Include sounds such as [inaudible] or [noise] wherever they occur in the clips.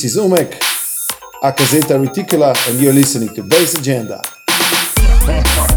This is Umek, aka Zeta Reticula, and you're listening to Bass Agenda. [laughs]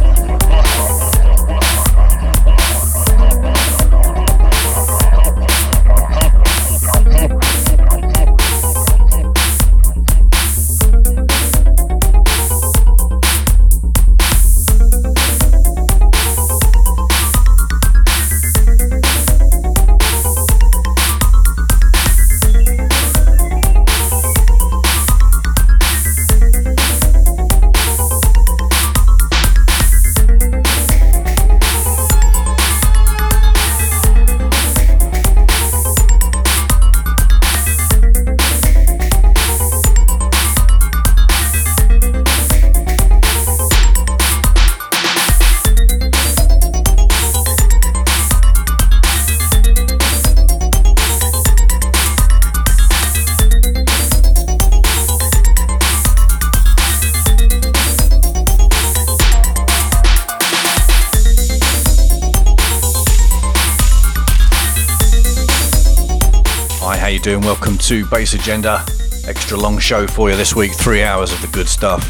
to Bass Agenda. Extra long show for you this week, three hours of the good stuff.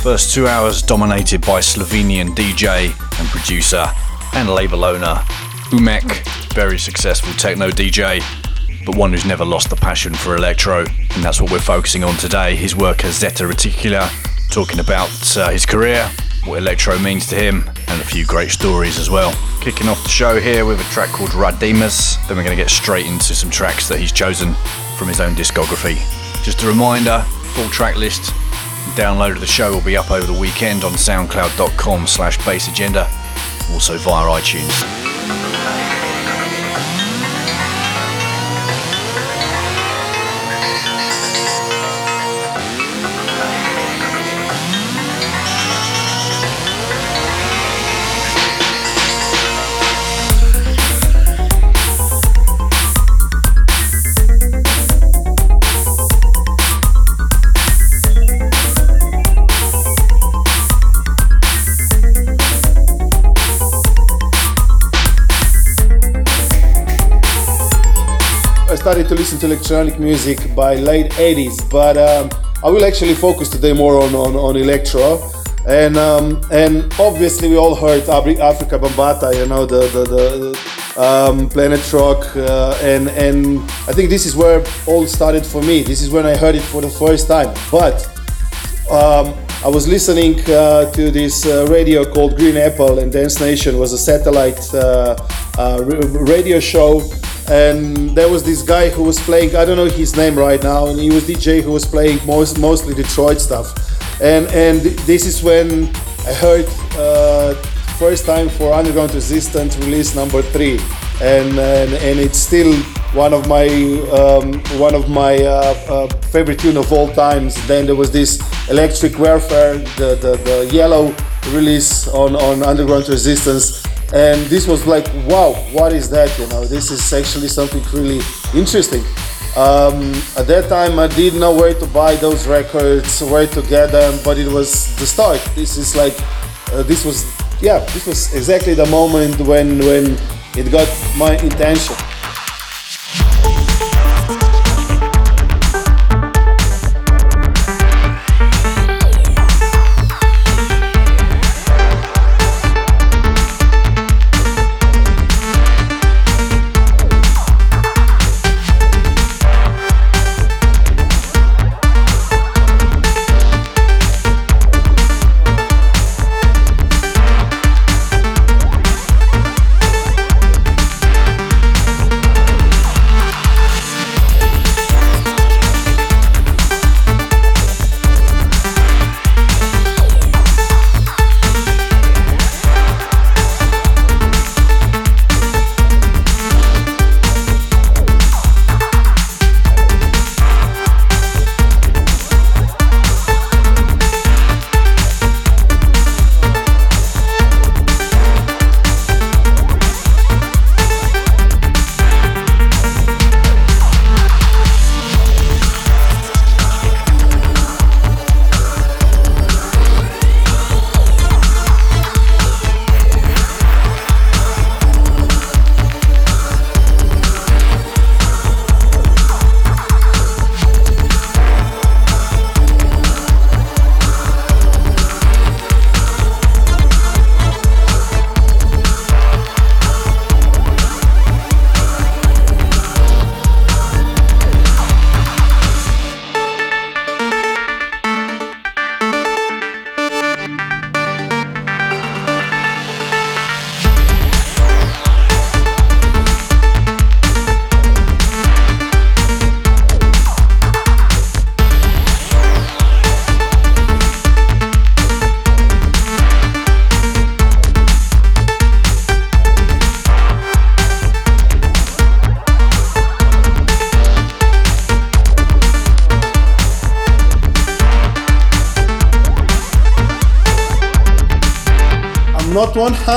First two hours dominated by Slovenian DJ and producer and label owner Umek, very successful techno DJ, but one who's never lost the passion for electro, and that's what we're focusing on today. His work as Zeta Reticula, talking about uh, his career, what electro means to him, and a few great stories as well. Kicking off the show here with a track called Radimus, then we're going to get straight into some tracks that he's chosen from his own discography. Just a reminder, full track list download of the show will be up over the weekend on soundcloud.com slash bassagenda, also via iTunes. Electronic music by late 80s, but um, I will actually focus today more on, on, on electro. And um, and obviously we all heard Afrika Bambaataa, you know, the the, the um, Planet Rock, uh, and and I think this is where all started for me. This is when I heard it for the first time. But um, I was listening uh, to this uh, radio called Green Apple, and Dance Nation was a satellite uh, uh, radio show. And there was this guy who was playing, I don't know his name right now, and he was DJ who was playing most, mostly Detroit stuff. And and this is when I heard uh, first time for Underground Resistance release number three, and and, and it's still one of my um, one of my uh, uh, favorite tune of all times. Then there was this Electric Warfare, the the, the yellow release on on Underground Resistance, and this was like, wow, what is that? You know, this is actually something really interesting. Um, at that time, I didn't know where to buy those records, where to get them, but it was the start. This is like, uh, this was, yeah, this was exactly the moment when when it got my attention.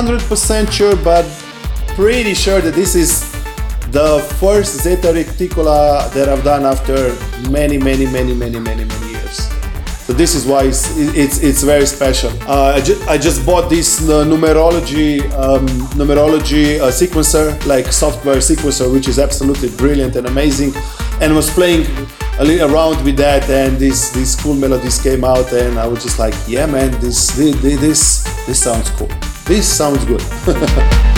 100% sure, but pretty sure that this is the first Zeta Reticula that I've done after many, many, many, many, many, many years. So this is why it's it's, it's very special. Uh, I, ju- I just bought this uh, numerology um, numerology uh, sequencer, like software sequencer, which is absolutely brilliant and amazing, and was playing a little around with that, and these these cool melodies came out, and I was just like, yeah, man, this this this, this sounds cool. This sounds good. [laughs]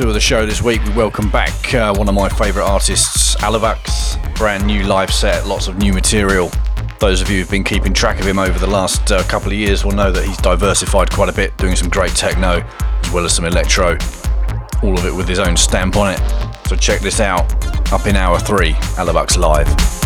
two of the show this week, we welcome back uh, one of my favourite artists, Alavax. Brand new live set, lots of new material. Those of you who've been keeping track of him over the last uh, couple of years will know that he's diversified quite a bit, doing some great techno as well as some electro. All of it with his own stamp on it. So check this out. Up in hour three, Alavax live.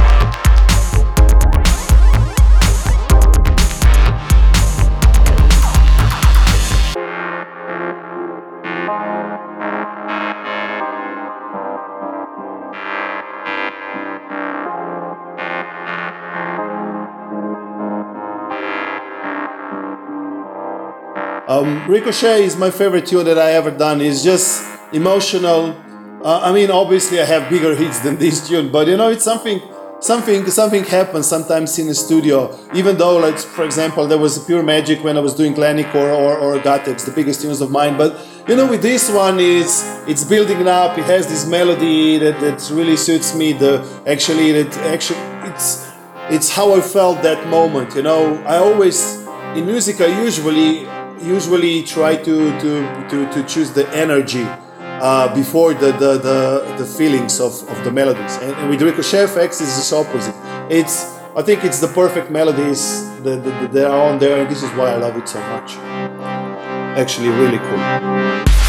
Ricochet is my favorite tune that I ever done. It's just emotional. Uh, I mean, obviously I have bigger hits than this tune, but you know, it's something, something, something happens sometimes in the studio. Even though, like for example, there was pure magic when I was doing Glenic or or, or the biggest tunes of mine. But you know, with this one, it's it's building up. It has this melody that, that really suits me. The actually, that actually, it's it's how I felt that moment. You know, I always in music I usually usually try to to to, to choose the energy uh, before the, the, the, the feelings of, of the melodies. And, and with Ricochet FX, it's the opposite. It's I think it's the perfect melodies that, that, that are on there, and this is why I love it so much. Actually, really cool.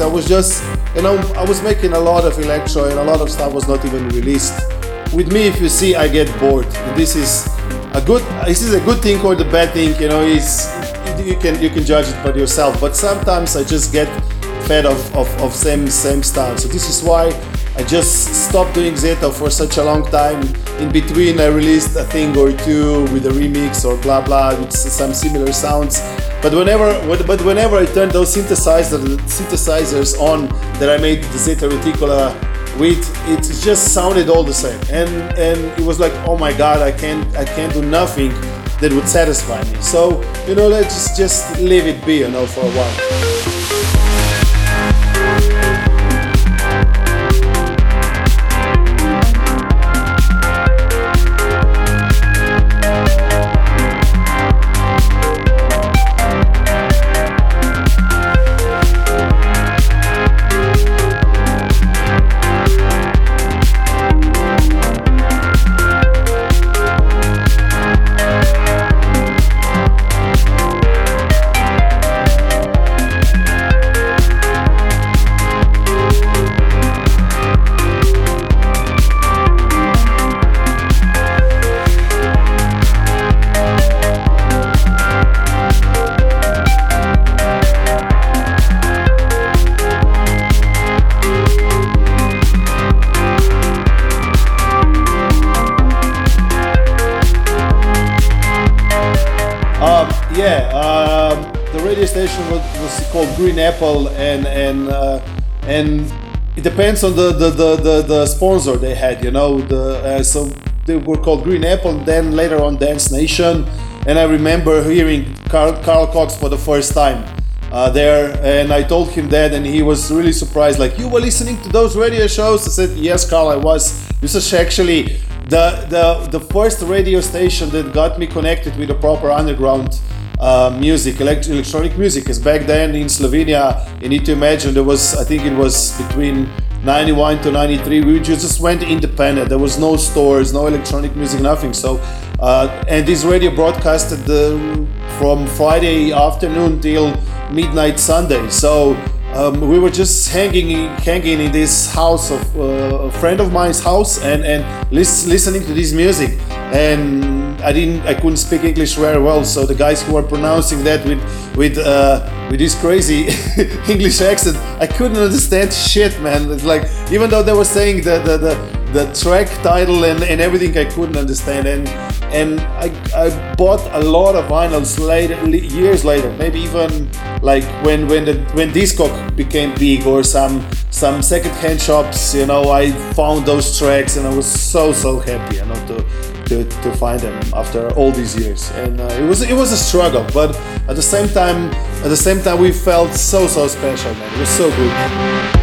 I was just, you know, I was making a lot of electro and a lot of stuff was not even released. With me, if you see, I get bored. This is a good. This is a good thing or the bad thing. You know, is you can you can judge it by yourself. But sometimes I just get fed of, of, of same same stuff. So this is why I just stopped doing Zeta for such a long time. In between, I released a thing or two with a remix or blah blah with some similar sounds. But whenever, but whenever I turned those synthesizers, synthesizers on that I made the Zeta Reticula with, it just sounded all the same. And and it was like, oh my god, I can't I can't do nothing that would satisfy me. So you know, let's just just leave it be, you know, for a while. Depends on the the, the, the, the sponsor they had. You know, the uh, so they were called Green Apple. and Then later on Dance Nation, and I remember hearing Carl, Carl Cox for the first time. Uh, there and I told him that and he was really surprised like you were listening to those radio shows I said yes Carl I was this is actually the the the first radio station that got me connected with the proper underground uh, music, elect- electronic music. Because back then in Slovenia, you need to imagine there was, I think it was between 91 to 93, we just went independent. There was no stores, no electronic music, nothing. So, uh, and this radio broadcasted the, from Friday afternoon till midnight Sunday. So um, we were just hanging hanging in this house of uh, a friend of mine's house and and lis- listening to this music and I didn't I couldn't speak English very well so the guys who were pronouncing that with with uh, with this crazy [laughs] English accent I couldn't understand shit man. It's like even though they were saying the the, the, the track title and, and everything I couldn't understand. And and I, I bought a lot of vinyls later years later maybe even like when when the when Discog became big or some some second-hand shops you know I found those tracks and I was so so happy you know to to, to find them after all these years. And uh, it was it was a struggle but at the same time at the same time we felt so so special man. It was so good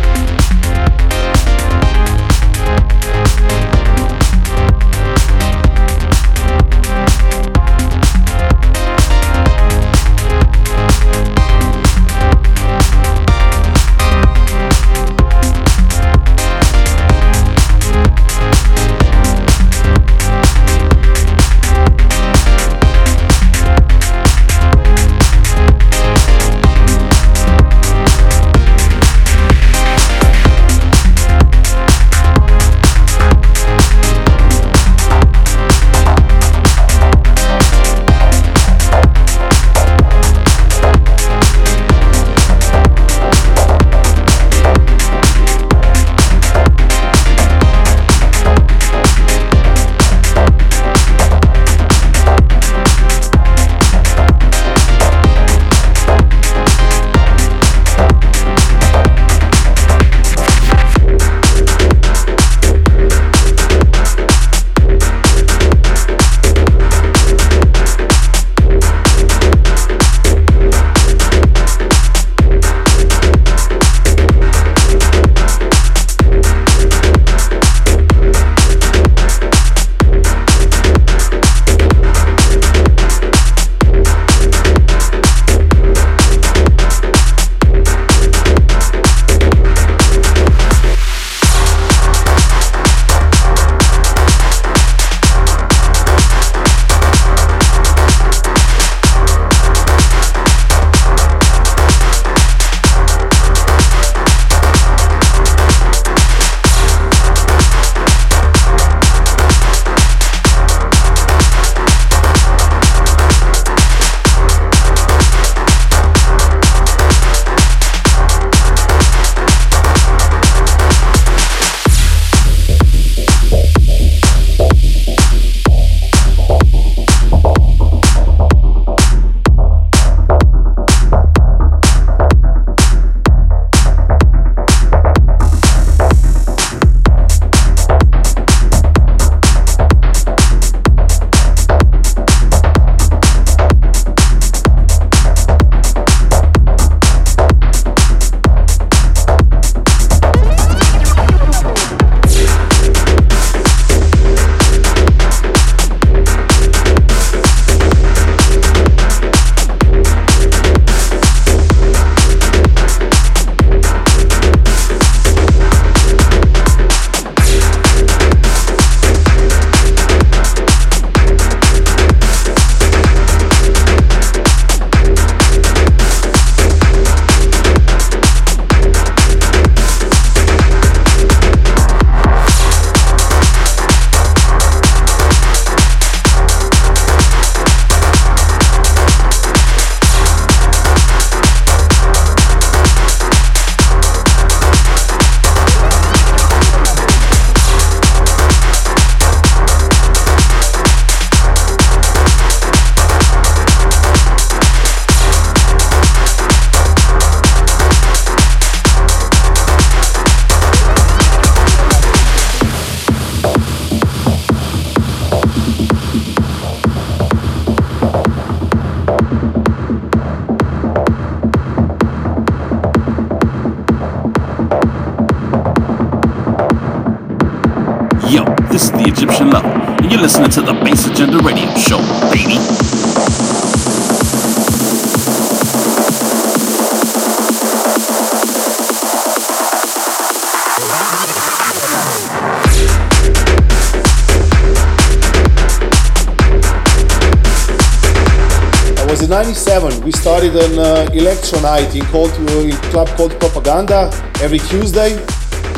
electro night in, in club called Propaganda every Tuesday.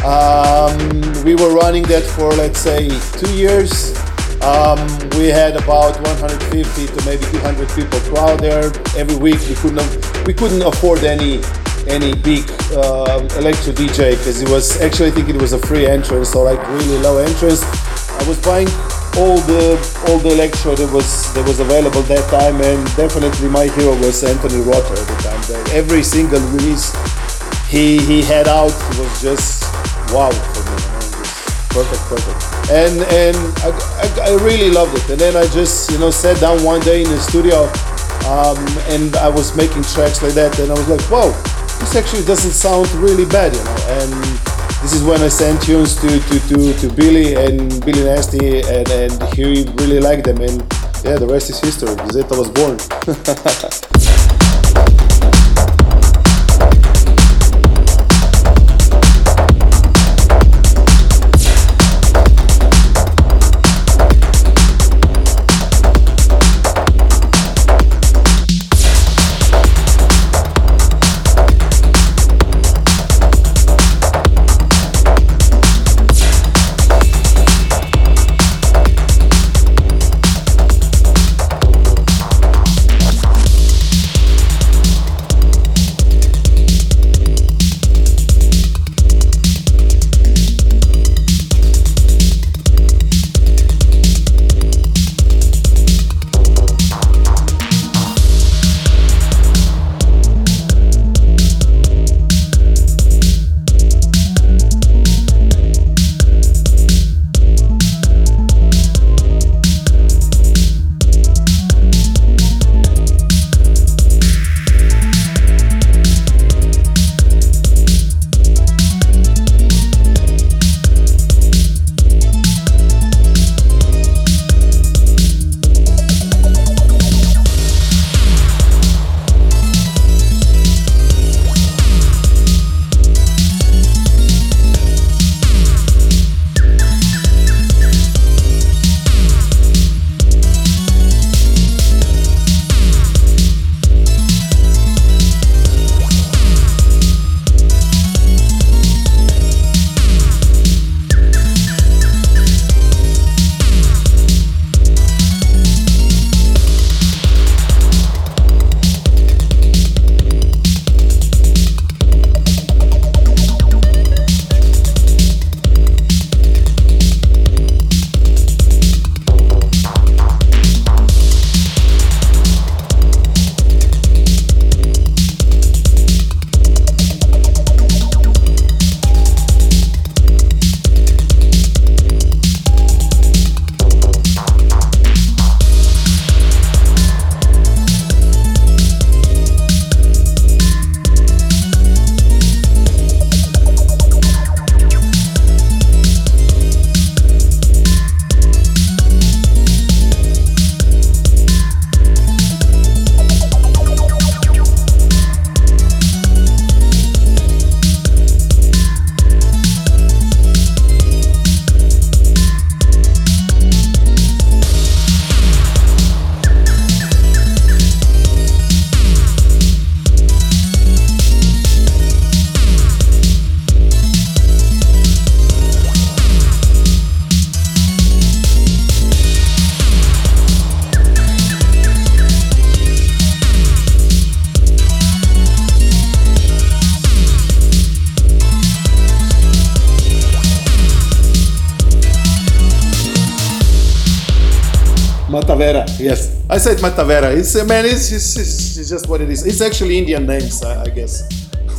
Um, we were running that for let's say two years. Um, we had about 150 to maybe 200 people crowd there every week. We couldn't we couldn't afford any any big uh, electro DJ because it was actually I think it was a free entrance or like really low entrance. I was buying all the all the electro that was that was available that time, and definitely my hero was Anthony Rother at the time. Every single release he he had out was just wow for me. Perfect, perfect. And and I, I, I, really loved it. And then I just you know sat down one day in the studio, um, and I was making tracks like that, and I was like, wow, this actually doesn't sound really bad, you know. And this is when I sent tunes to, to, to, to Billy and Billy Nasty and, and he really liked them and yeah the rest is history. Zeta was born. [laughs] said Matavera. It's uh, man, it's, it's, it's, just what it is. It's actually Indian names, I, I guess.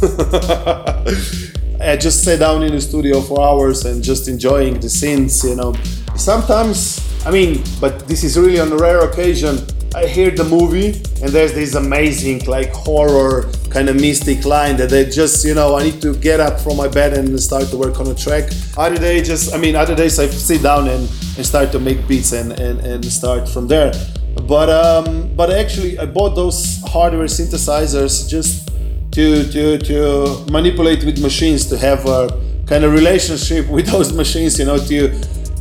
[laughs] I just sat down in the studio for hours and just enjoying the scenes. You know, sometimes I mean, but this is really on a rare occasion. I hear the movie and there's this amazing like horror kind of mystic line that they just you know I need to get up from my bed and start to work on a track. Other day just I mean other days I sit down and, and start to make beats and, and, and start from there. But um, but actually I bought those hardware synthesizers just to to to manipulate with machines to have a kind of relationship [laughs] with those machines. You know to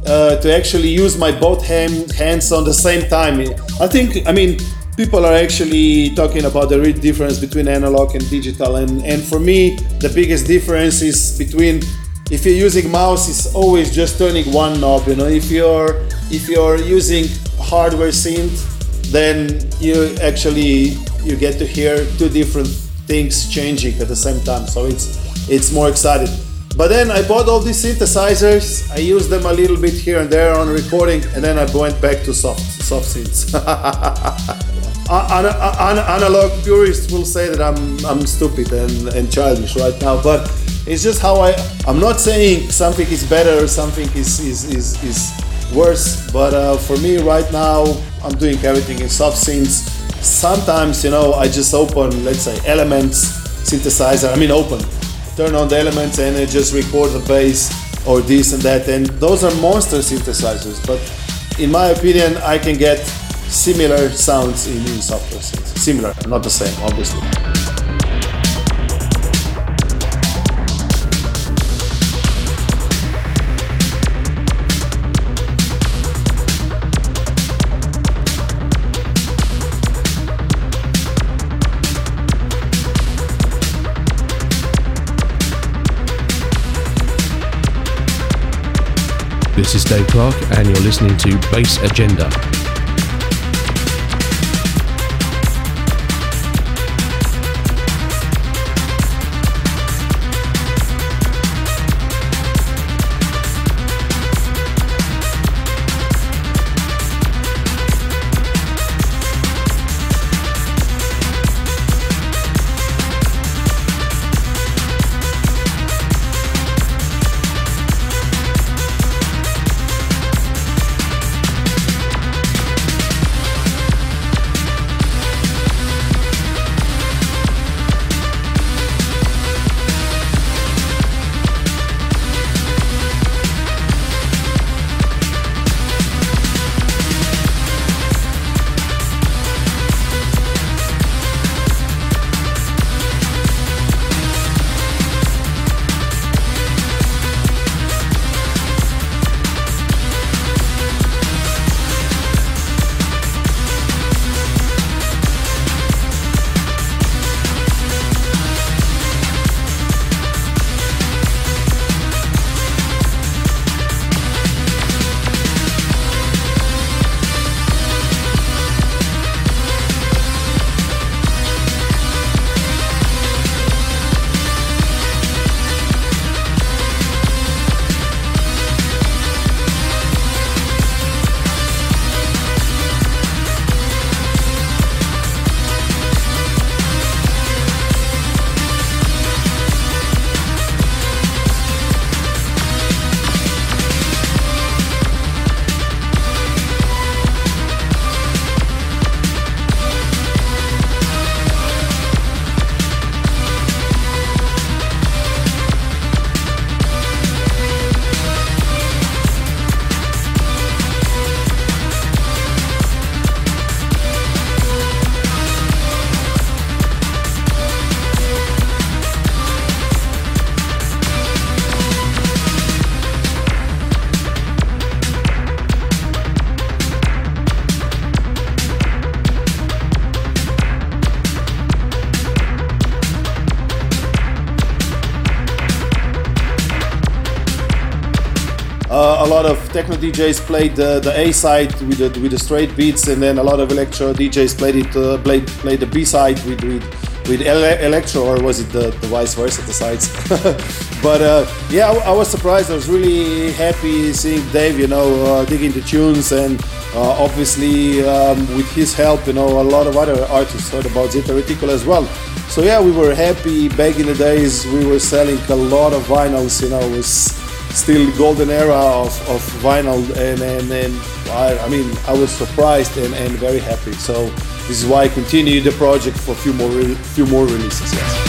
uh, to actually use my both hand, hands on the same time. I think I mean people are actually talking about the real difference between analog and digital and, and for me the biggest difference is between if you're using mouse it's always just turning one knob you know if you're if you're using hardware synth then you actually you get to hear two different things changing at the same time so it's it's more exciting but then I bought all these synthesizers. I used them a little bit here and there on recording, and then I went back to soft soft synths. [laughs] an, an, analog purists will say that I'm I'm stupid and, and childish right now, but it's just how I. I'm not saying something is better or something is is is, is worse, but uh, for me right now, I'm doing everything in soft synths. Sometimes you know I just open, let's say, Elements synthesizer. I mean, open, turn on the Elements, and I just record the bass or this and that, and those are monster synthesizers. But in my opinion, I can get similar sounds in, in software synths. Similar, not the same, obviously. This is Dave Clarke, and you're listening to Bass Agenda. Techno DJs played the, the A side with the, with the straight beats, and then a lot of electro DJs played it uh, played played the B side with with, with ele- electro, or was it the, the vice versa, the sides? [laughs] but uh, yeah, I, I, was surprised. I was really happy seeing Dave, you know, uh, digging the tunes, and uh, obviously um, with his help, you know, a lot of other artists heard about Zeta Reticula as well. So yeah, we were happy. Back in the days, we were selling a lot of vinyls. You know, it was still golden era of, of vinyl and, and, and I, I, mean I was surprised and, and very happy so this is why I continue the project for a few more re- few more releases. Yes.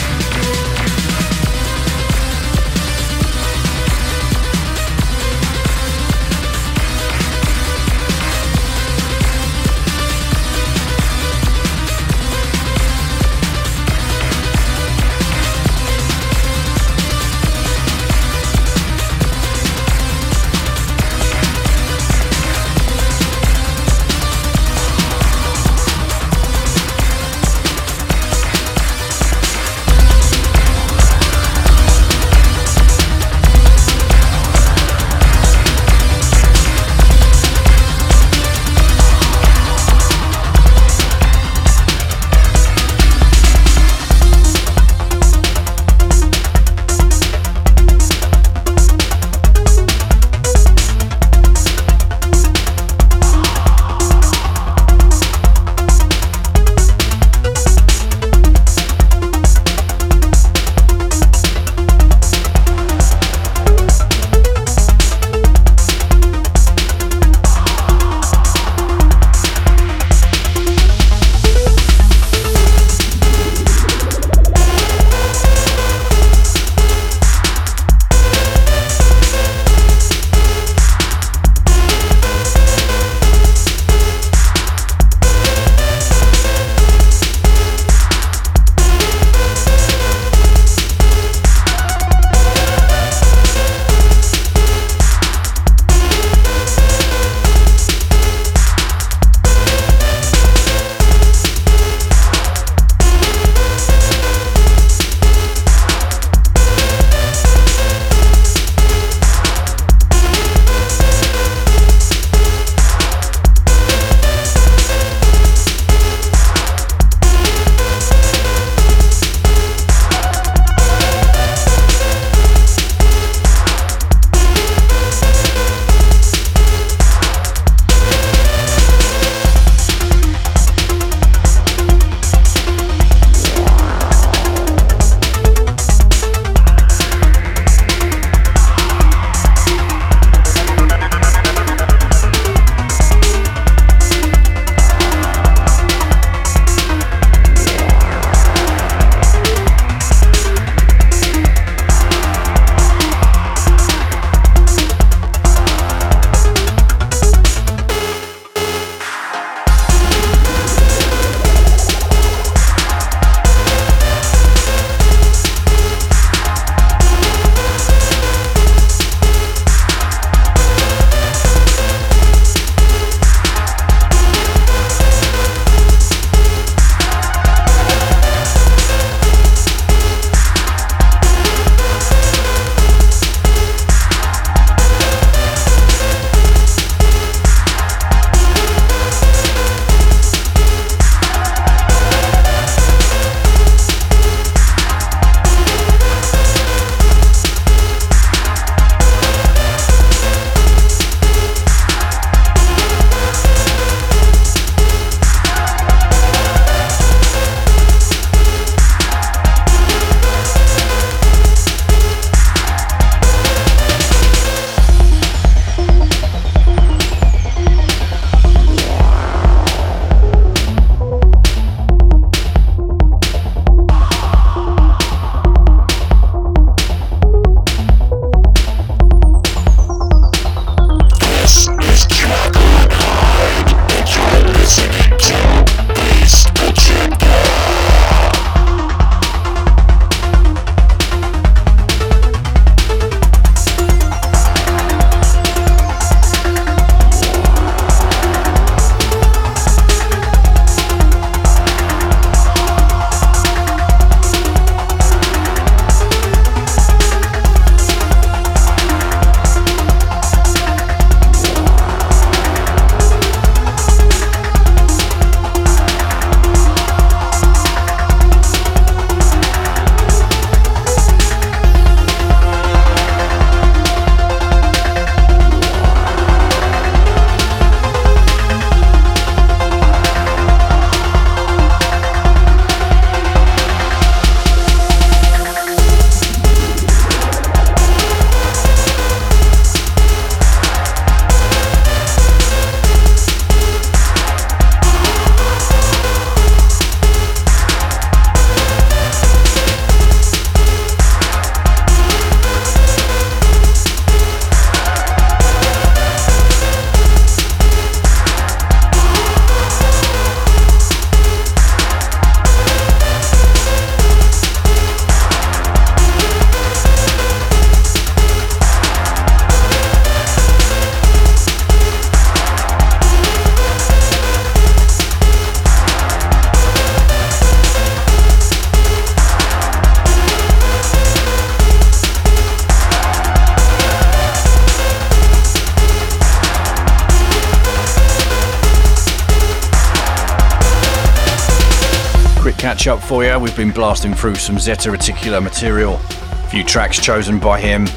For you. We've been blasting through some Zeta Reticula material, a few tracks chosen by him.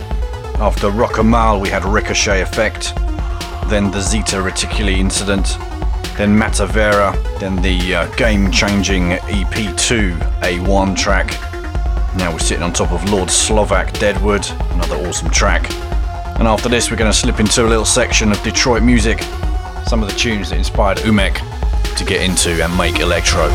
After Rock and Mal, we had Ricochet Effect, then the Zeta Reticuli incident, then Matavera, then the uh, game changing EP2 A1 track. Now we're sitting on top of Lord Slovak Deadwood, another awesome track. And after this, we're going to slip into a little section of Detroit music, some of the tunes that inspired Umek to get into and make electro.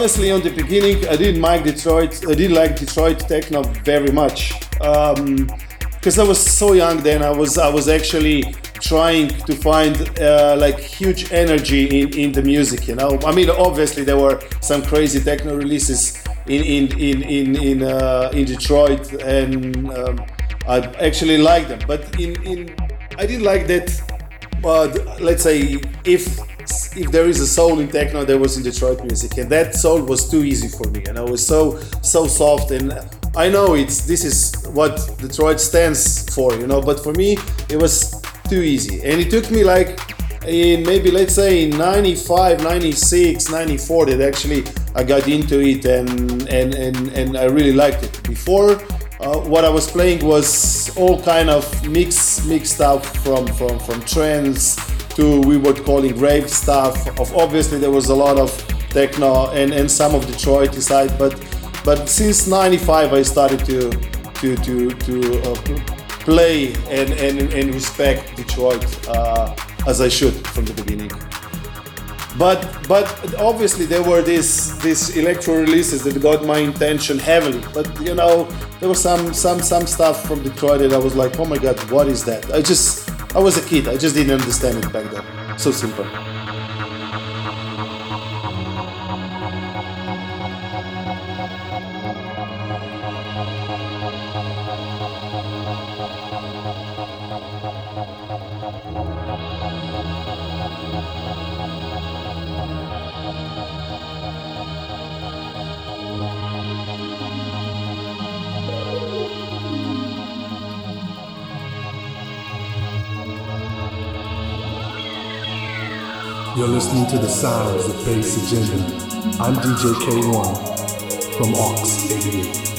Honestly, on the beginning, I didn't like Detroit. I didn't like Detroit techno very much because um, I was so young then. I was I was actually trying to find uh, like huge energy in, in the music. You know, I mean, obviously there were some crazy techno releases in in in in in, uh, in Detroit, and um, I actually liked them. But in in I didn't like that. But let's say if if there is a soul in techno, there was in Detroit music, and that soul was too easy for me, and I was so so soft. And I know it's this is what Detroit stands for, you know, but for me it was too easy, and it took me like in maybe let's say in 95 96 94 that actually i got into it and and and, and i really liked it before uh, what i was playing was all kind of mix mixed up from from from trends to we were calling rave stuff of obviously there was a lot of techno and and some of detroit side but but since 95 i started to to to to uh, play and, and and respect detroit uh, as I should from the beginning. But but obviously there were these these electro releases that got my attention heavily. But you know there was some some some stuff from Detroit that I was like, oh my god, what is that? I just I was a kid. I just didn't understand it back then. So simple. Listening to the sounds of Bass Agenda. I'm DJ K1 from Aux 88.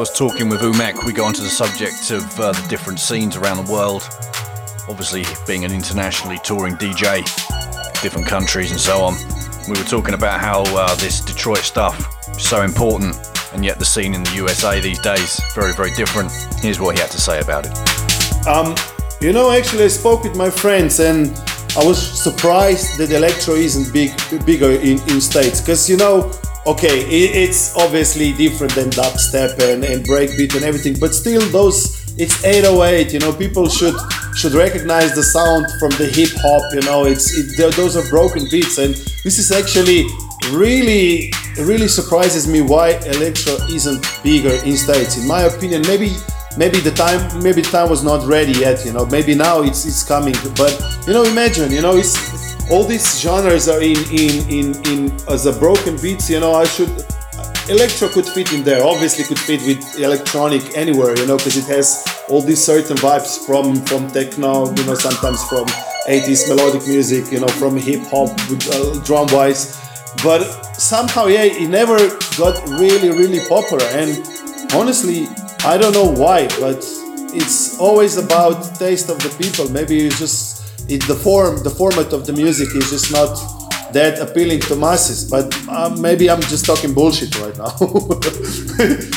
Was talking with Umek, we got onto the subject of uh, the different scenes around the world. Obviously, being an internationally touring DJ, different countries and so on. We were talking about how uh, this Detroit stuff is so important, and yet the scene in the USA these days very, very different. Here's what he had to say about it. Um, you know, actually, I spoke with my friends, and I was surprised that electro isn't big, bigger in, in states, because you know okay, it's obviously different than dubstep and, and breakbeat and everything, but still those it's 808. You know, people should should recognize the sound from the hip hop. You know, it's it, those are broken beats, and this is actually really really surprises me why electro isn't bigger in states. In my opinion, maybe maybe the time maybe the time was not ready yet. You know, maybe now it's it's coming, but you know, imagine. You know, it's all these genres are in in in in as a broken beats. You know, I should electro could fit in there. Obviously, could fit with electronic anywhere. You know, because it has all these certain vibes from from techno. You know, sometimes from 80s melodic music. You know, from hip hop uh, drum wise. But somehow, yeah, it never got really really popular. And honestly, I don't know why, but it's always about taste of the people. Maybe it's just it, the form, the format of the music is just not that appealing to masses. But uh, maybe I'm just talking bullshit right now. [laughs]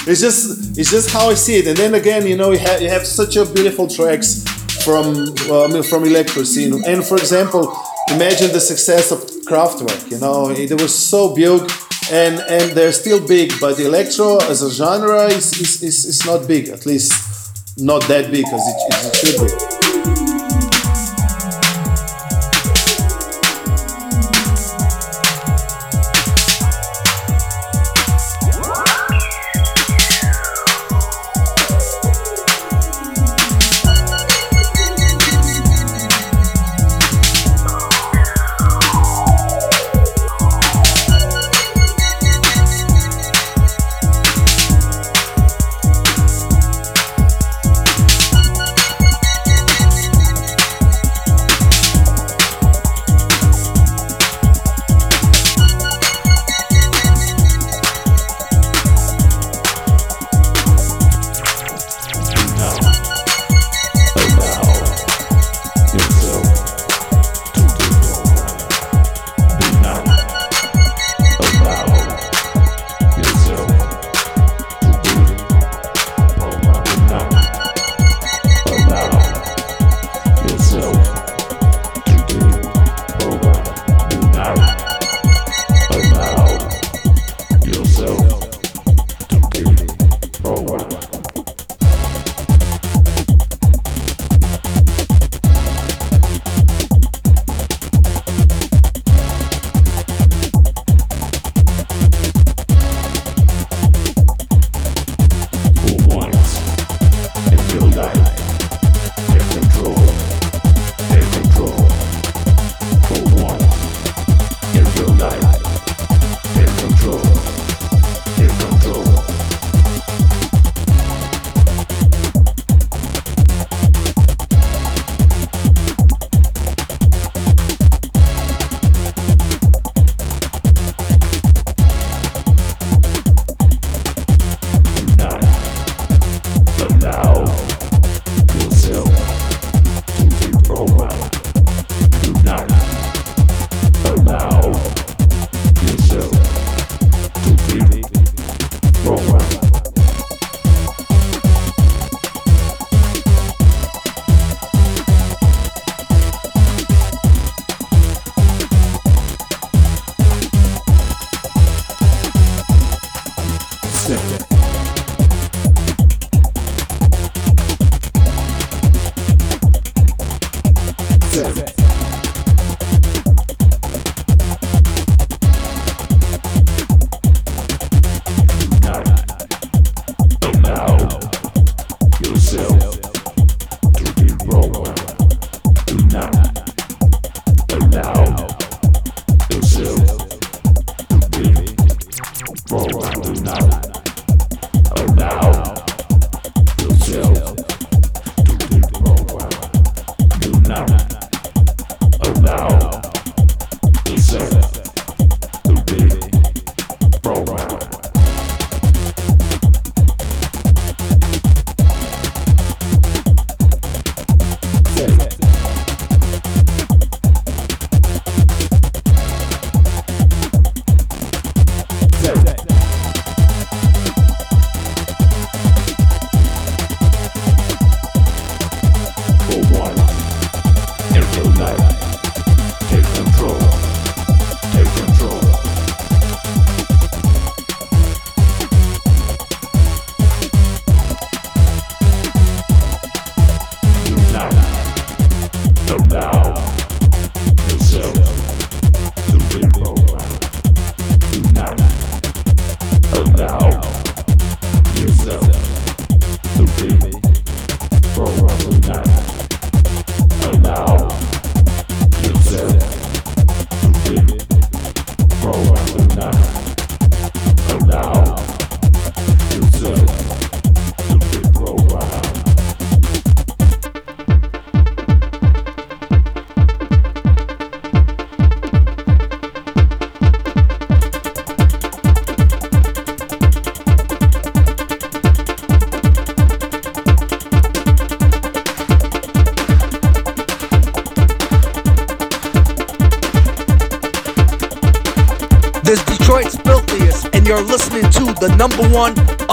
it's just it's just how I see it. And then again, you know, you have you have such a beautiful tracks from uh, from electro scene. And for example, imagine the success of Kraftwerk. You know, it, it was so big. And, and they're still big, but electro as a genre is, is, is, is not big, at least not that big as it, as it should be.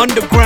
Underground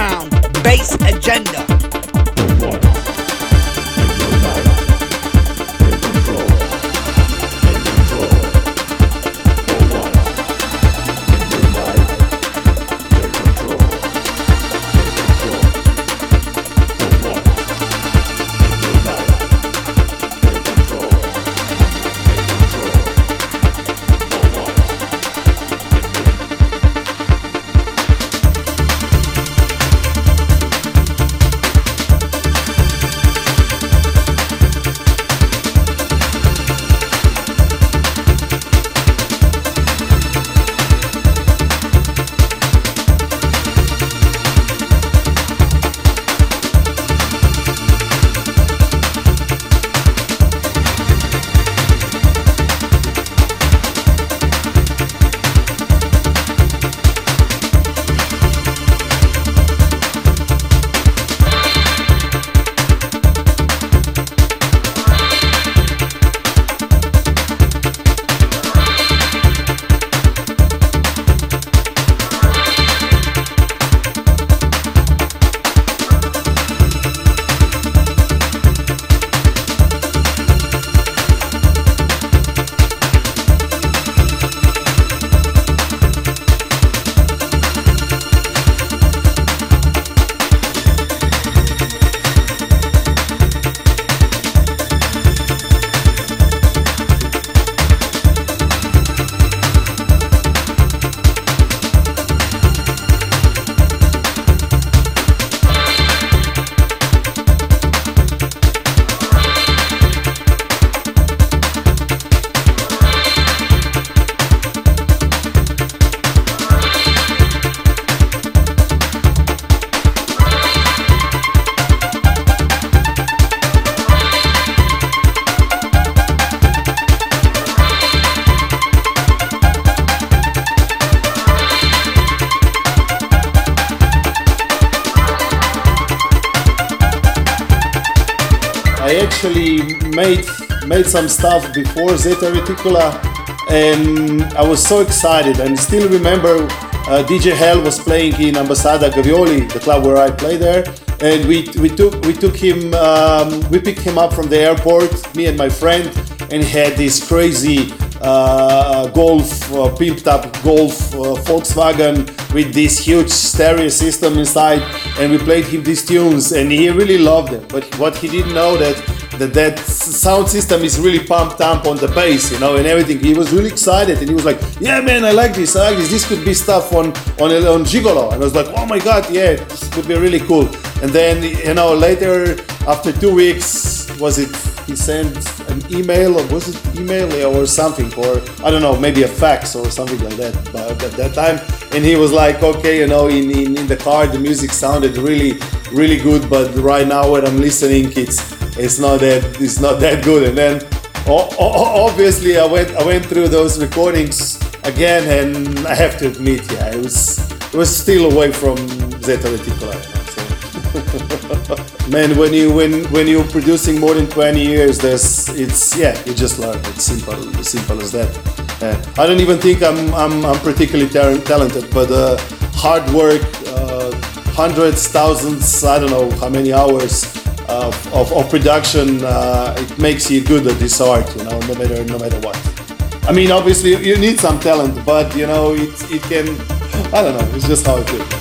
some stuff before Zeta Reticula, and I was so excited. And still remember, uh, DJ Hell was playing in Ambasada Gavioli, the club where I play there, and we we took we took him um, we picked him up from the airport, me and my friend, and he had this crazy uh, Golf, uh, pimped up Golf uh, Volkswagen with this huge stereo system inside, and we played him these tunes, and he really loved them. But what he didn't know that that that sound system is really pumped up on the bass, you know, and everything. He was really excited, and he was like, "Yeah, man, I like this. I like this. This could be stuff on on on Gigolo." And I was like, "Oh my god, yeah, this could be really cool." And then you know, later after two weeks, was it he sent an email or was it email or something or I don't know maybe a fax or something like that but at that time and he was like okay you know in, in, in the car the music sounded really really good but right now when I'm listening it's it's not that it's not that good. And then obviously I went I went through those recordings again, and I have to admit, yeah, it was it was still away from Zeta Reticula. [laughs] Man, when you when when you're producing more than 20 years, there's it's yeah, you just learn. It's simple, as simple as that. Uh, I don't even think I'm I'm, I'm particularly talented, but uh, hard work, uh, hundreds, thousands, I don't know how many hours of, of, of production, uh, it makes you good at this art, you know, no matter no matter what. I mean, obviously you need some talent, but you know, it it can, I don't know, it's just how it is.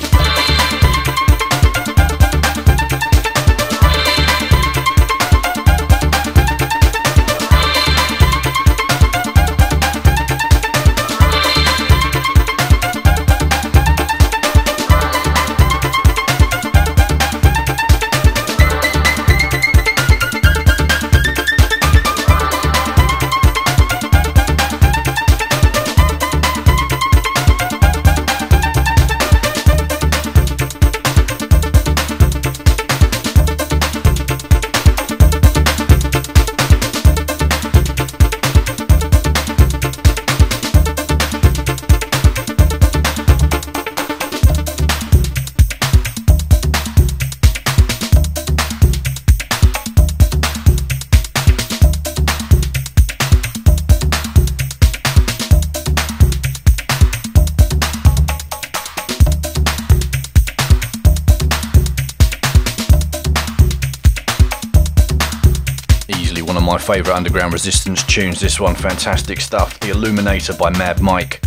Underground resistance tunes. This one, fantastic stuff. The Illuminator by Mad Mike.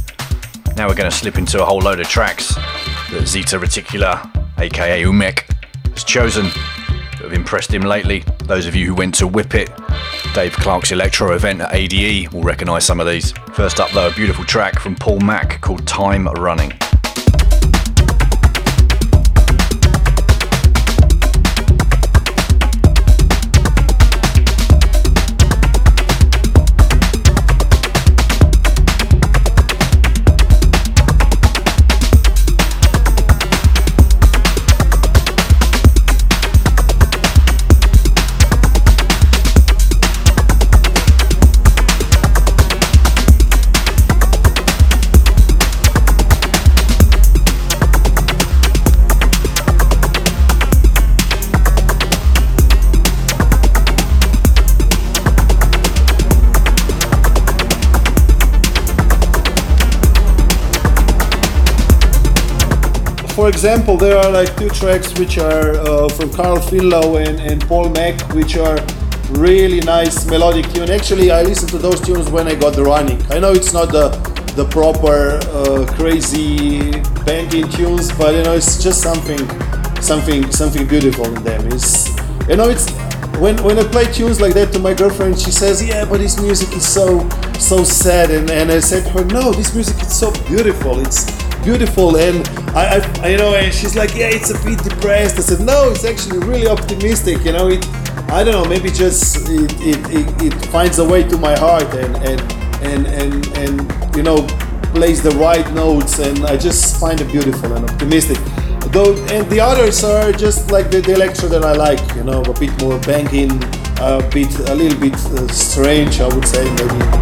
Now we're going to slip into a whole load of tracks that Zeta Reticula, aka Umek, has chosen that have impressed him lately. Those of you who went to Whip It, Dave Clarke's Electro event at ADE, will recognise some of these. First up, though, a beautiful track from Paul Mac called Time Running. For example, there are like two tracks which are uh, from Carl Finlow and, and Paul Mac, which are really nice melodic tune. Actually, I listened to those tunes when I got the running. I know it's not the the proper uh, crazy banging tunes, but you know it's just something something something beautiful in them. It's you know it's when when I play tunes like that to my girlfriend, she says, "Yeah, but this music is so so sad," and and I said to her, "No, this music is so beautiful. It's beautiful." And I, I you know, and she's like, "Yeah, it's a bit depressed." I said, "No, it's actually really optimistic. You know, it I don't know, maybe just it it, it, it finds a way to my heart and and and and and you know plays the right notes, and I just find it beautiful and optimistic." Though, and the others are just like the, the electro that I like, you know, a bit more banging, a bit, a little bit uh, strange, I would say, maybe.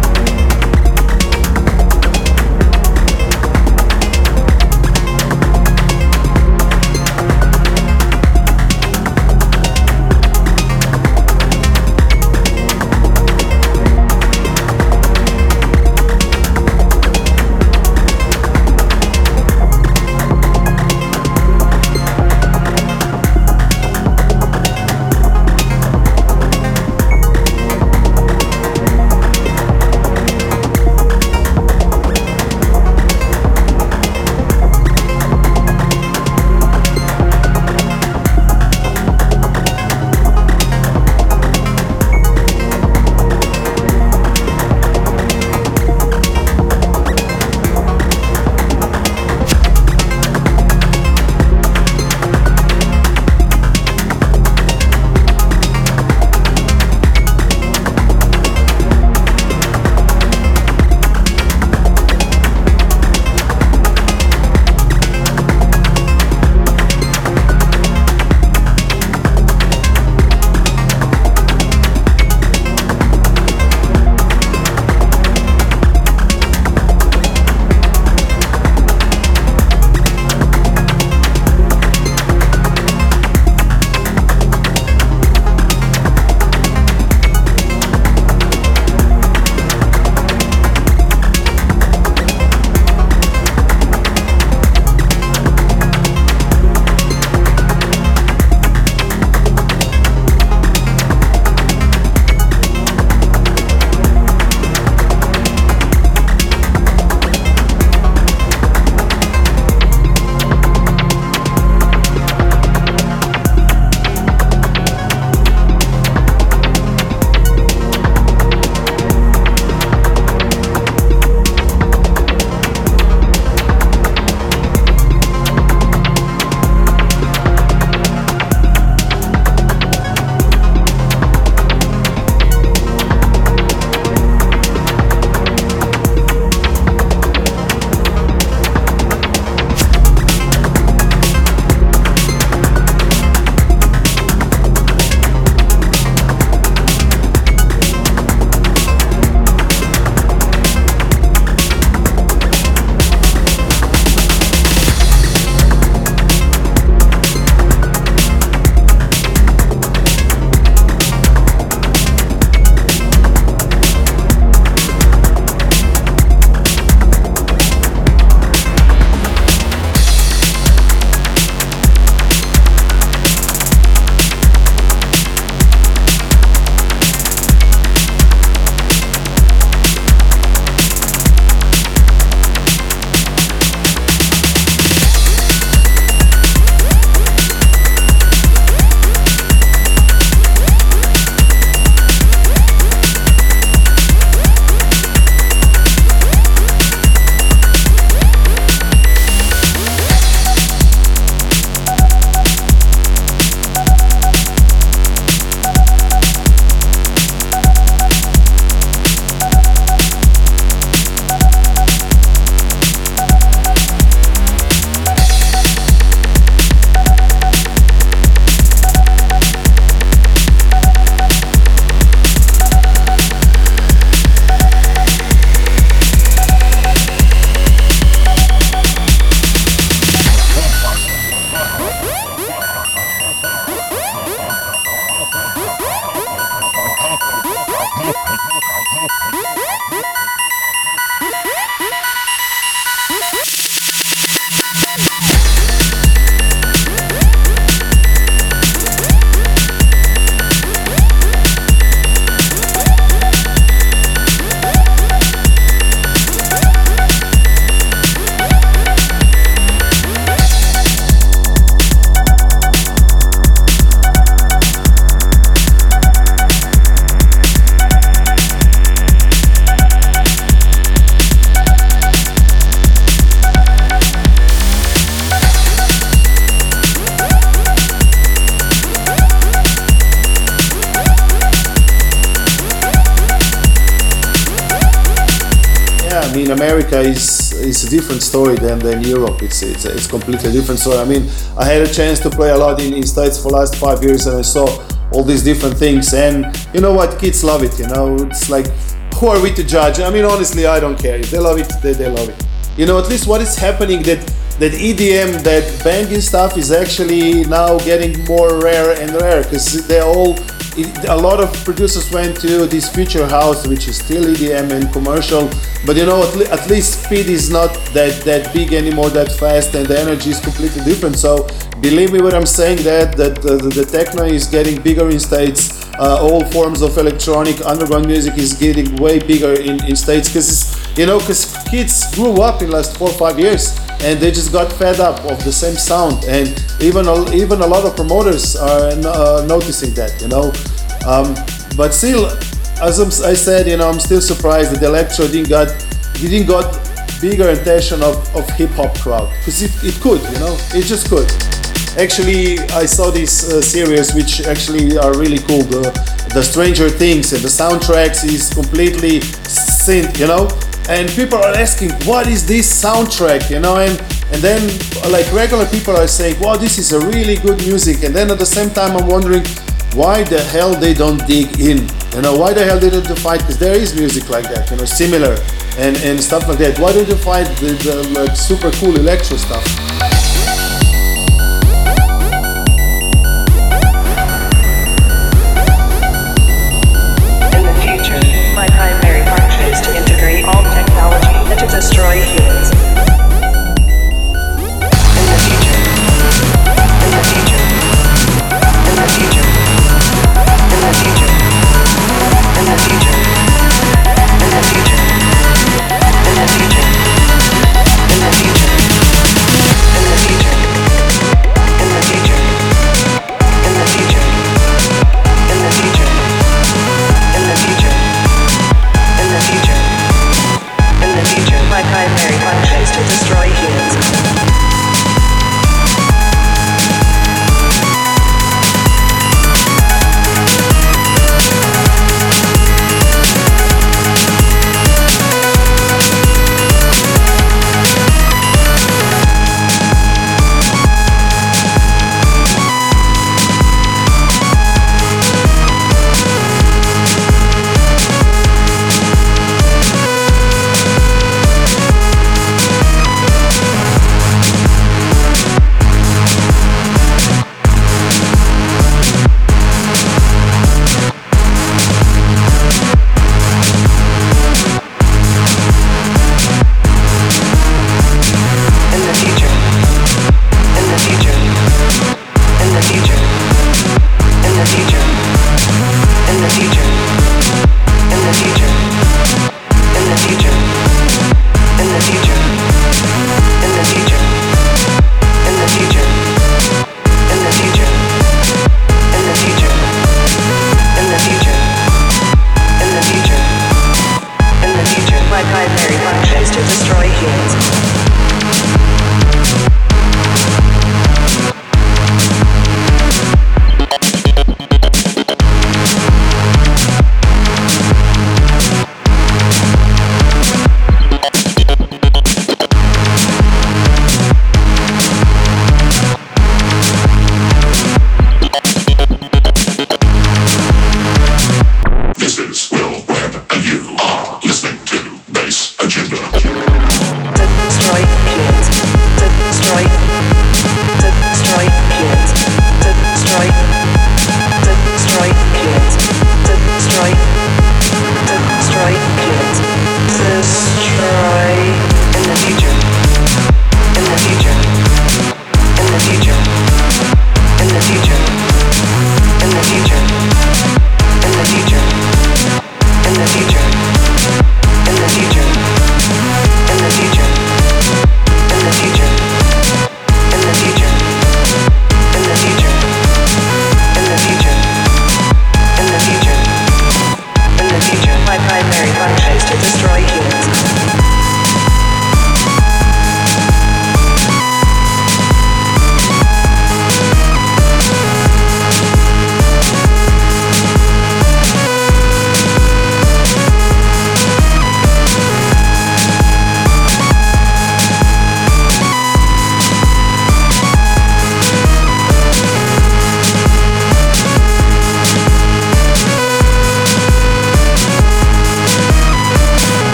Than, Europe. It's, it's it's completely different So I mean, I had a chance to play a lot in, in States for last five years, and I saw all these different things. And you know what? Kids love it. You know, it's like who are we to judge? I mean, honestly, I don't care. If they love it, they, they love it. You know, at least what is happening that that EDM, that banging stuff is actually now getting more rare and rare because they're all a lot of producers went to this future house, which is still EDM and commercial. But you know, at, le- at least speed is not that that big anymore, that fast, and the energy is completely different. So believe me when I'm saying that that the, the, the techno is getting bigger in states. Uh, all forms of electronic underground music is getting way bigger in, in states because you know because kids grew up in last four or five years and they just got fed up of the same sound and even a, even a lot of promoters are uh, noticing that you know um, but still as i said you know i'm still surprised that the electro didn't got didn't got bigger attention of, of hip-hop crowd. Because it, it could you know? It just could. Actually i saw this uh, series which actually are really cool. The, the stranger things and the soundtracks is completely synth you know? And people are asking what is this soundtrack? You know? And and then like regular people are saying wow this is a really good music. And then at the same time i'm wondering why the hell they don't dig in you know why the hell they don't fight? Because there is music like that you know similar and and stuff like that. Why don't you fight the, the like super cool electro stuff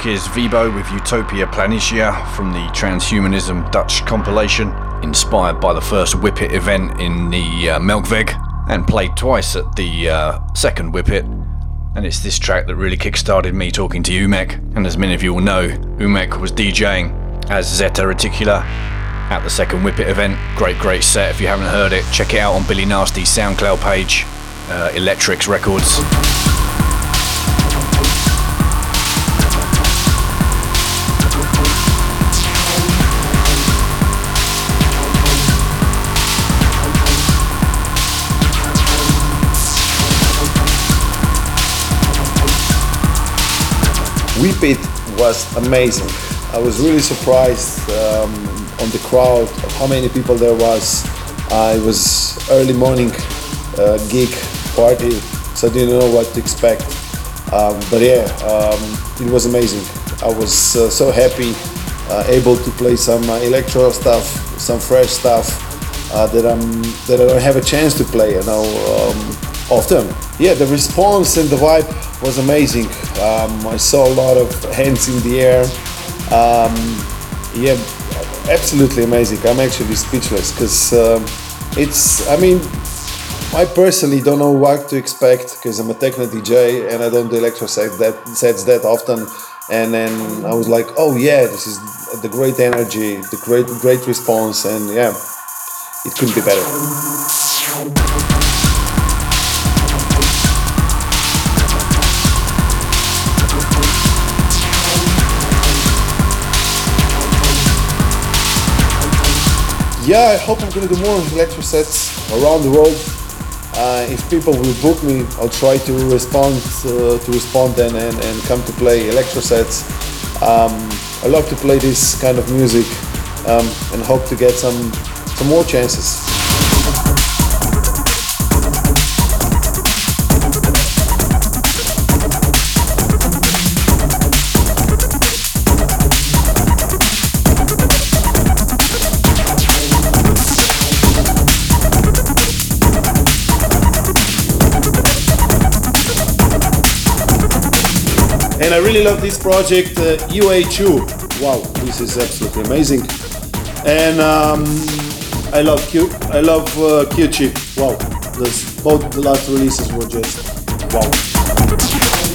track is Vibo with Utopia Planitia from the Transhumanism Dutch compilation, inspired by the first Whip It event in the uh, Melkweg, and played twice at the uh, second Whip It. And it's this track that really kickstarted me talking to Umek. And as many of you will know, Umek was DJing as Zeta Reticula at the second Whip It event. Great, great set. If you haven't heard it, check it out on Billy Nasty's SoundCloud page, uh, Electrix Records. It was amazing. I was really surprised um, on the crowd how many people there was. Uh, it was early morning uh, gig party, so I didn't know what to expect. Um, but yeah, um, it was amazing. I was uh, so happy, uh, able to play some uh, electro stuff, some fresh stuff uh, that I'm that I don't have a chance to play. You know, um, often. Yeah, the response and the vibe was amazing. Um, I saw a lot of hands in the air. Um, yeah, absolutely amazing. I'm actually speechless because um, it's, I mean, I personally don't know what to expect because I'm a techno DJ and I don't do electro sets that, sets that often. And then I was like, oh yeah, this is the great energy, the great, great response, and yeah, it couldn't be better. Yeah, I hope I'm gonna do more electro sets around the world. Uh, if people will book me, I'll try to respond uh, to respond and, and, and come to play electro sets. Um, I love to play this kind of music um, and hope to get some some more chances. And I really love this project, uh, UA2. Wow, this is absolutely amazing. And um, I love Q, I love uh, QC. Wow, this, both the last releases were just wow.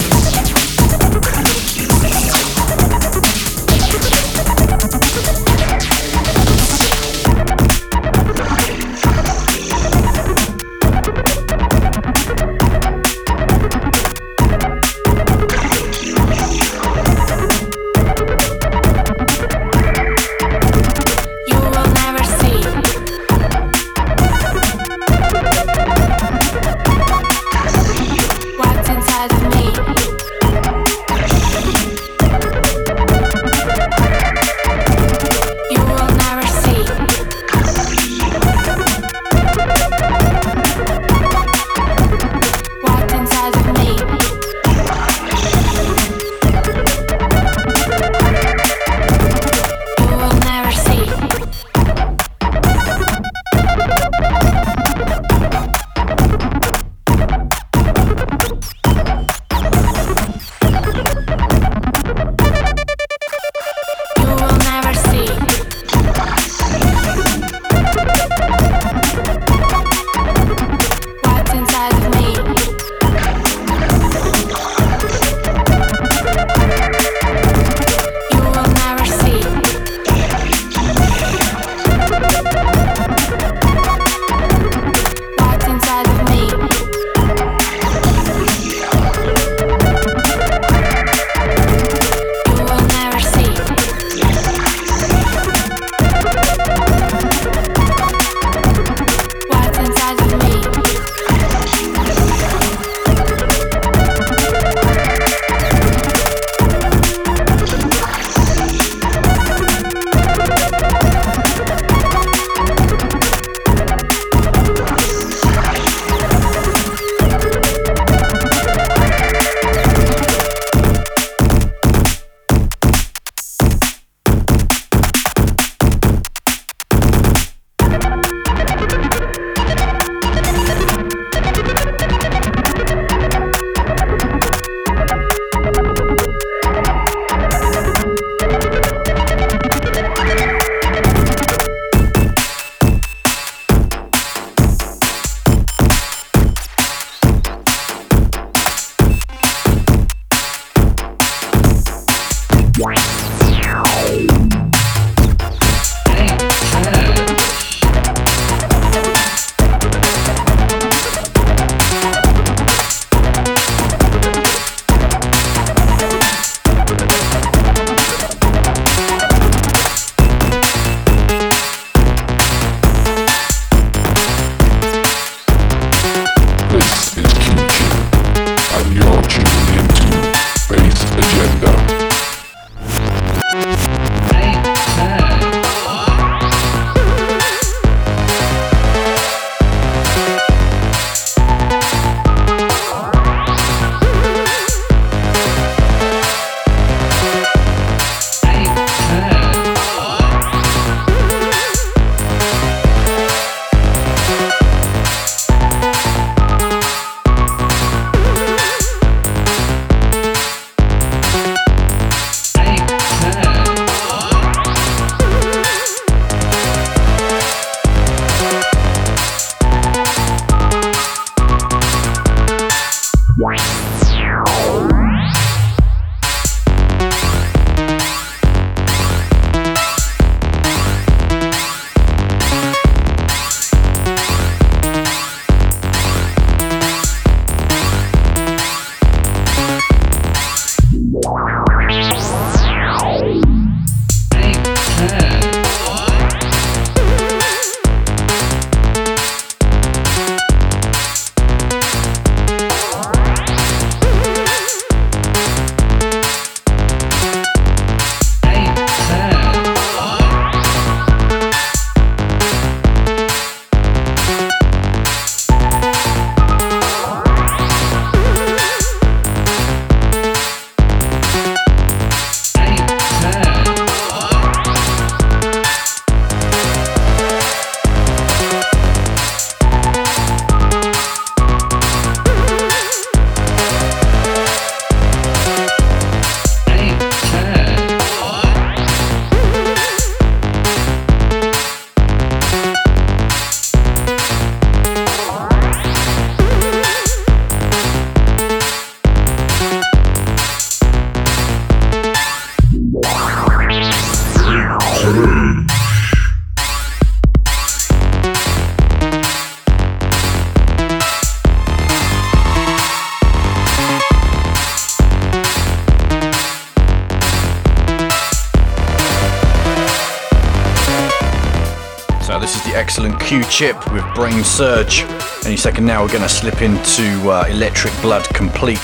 Chip with Brain Surge. Any second now, we're going to slip into uh, Electric Blood Complete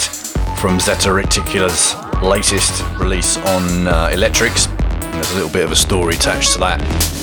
from Zeta Reticula's latest release on uh, Electrix. And there's a little bit of a story attached to that.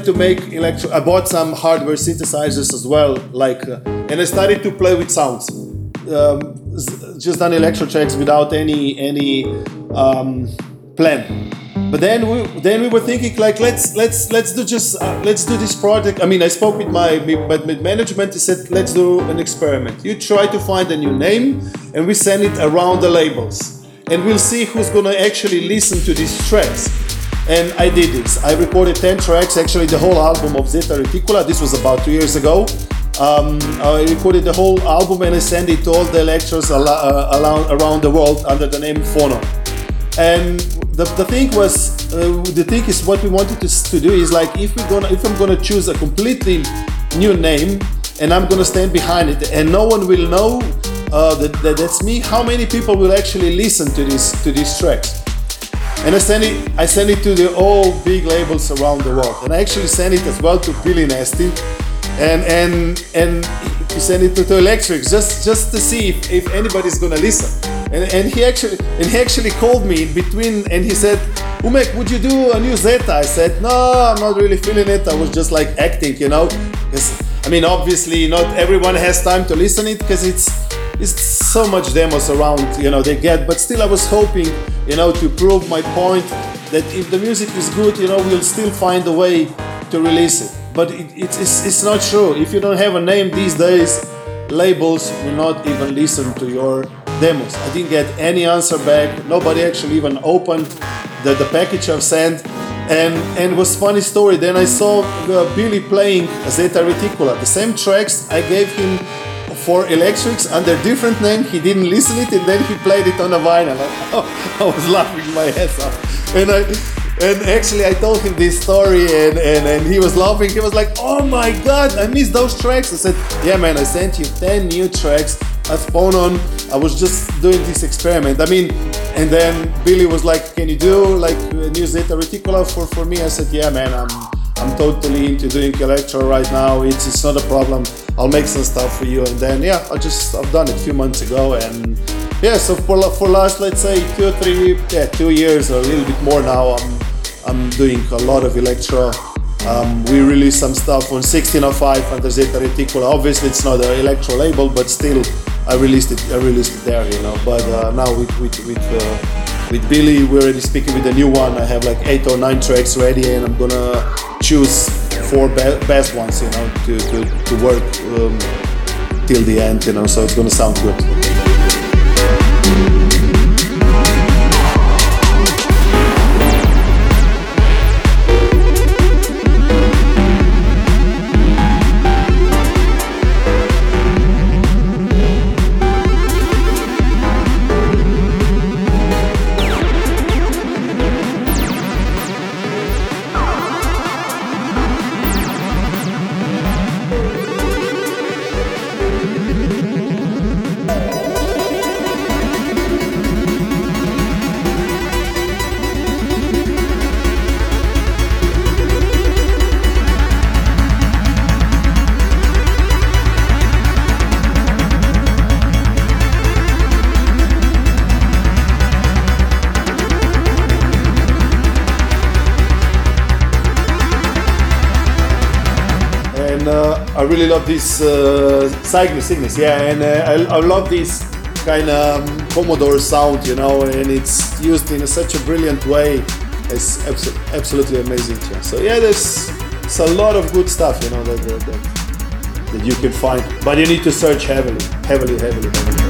Started to make electro. I bought some hardware synthesizers as well, like, uh, and I started to play with sounds. Um, just done electro tracks without any any um, plan. But then we then we were thinking like let's let's let's do just uh, let's do this project. I mean, I spoke with my with, management. He said let's do an experiment. You try to find a new name, and we send it around the labels, and we'll see who's gonna actually listen to these tracks. And I did this. I recorded 10 tracks, actually the whole album of Zeta Reticula. This was about two years ago. Um, I recorded the whole album and I sent it to all the lecturers al- uh, around the world under the name Phono. And the, the thing was, uh, the thing is, what we wanted to, to do is like, if we're gonna, if I'm gonna choose a completely new name and I'm gonna stand behind it, and no one will know uh, that, that that's me, how many people will actually listen to this to these tracks? And I send it, I send it to the all big labels around the world, and I actually send it as well to Billy Nasty, and and and he sent it to, to Electrix just just to see if, if anybody's gonna listen. And, and he actually and he actually called me in between, and he said, "Umek, would you do a new Zeta?" I said, "No, I'm not really feeling it. I was just like acting, you know." I mean, obviously, not everyone has time to listen it because it's it's so much demos around you know they get but still i was hoping you know to prove my point that if the music is good you know we'll still find a way to release it. But it, it's, it's, it's not true. If you don't have a name these days labels will not even listen to your demos. I didn't get any answer back. Nobody actually even opened the, the package i've sent. And and was funny story. Then i saw uh, billy playing zeta reticula. The same tracks i gave him for Electrix under different name. He didn't listen to it, and then he played it on a vinyl. [laughs] I was laughing my ass off, and I. And actually, I told him this story, and, and, and he was laughing. He was like, "Oh my God, I missed those tracks." I said, "Yeah, man, I sent you ten new tracks at Phonon. I was just doing this experiment. I mean, and then Billy was like, "Can you do like a new Zeta Reticula for for me?" I said, "Yeah, man, I'm I'm totally into doing electro right now. It's it's not a problem. I'll make some stuff for you." And then yeah, I just I've done it a few months ago, and yeah, so for for last let's say two or three yeah two years or a little bit more now, I'm I'm doing a lot of electro. Um, we released some stuff on 1605 under Zeta Reticula. Obviously, it's not an electro label, but still, I released it. I released it there, you know. But uh, now with with with, uh, with Billy, we're already speaking with a new one. I have like eight or nine tracks ready, and I'm gonna choose four be- best ones, you know, to to, to work um, till the end, you know. So it's gonna sound good. I really love this uh, Cygnus, Cygnus, yeah, and uh, I, I love this kind of um, Commodore sound, you know, and it's used in a, such a brilliant way. It's abso- absolutely amazing. So yeah, there's a lot of good stuff, you know, that, that, that, that you can find, but you need to search heavily, heavily, heavily, heavily.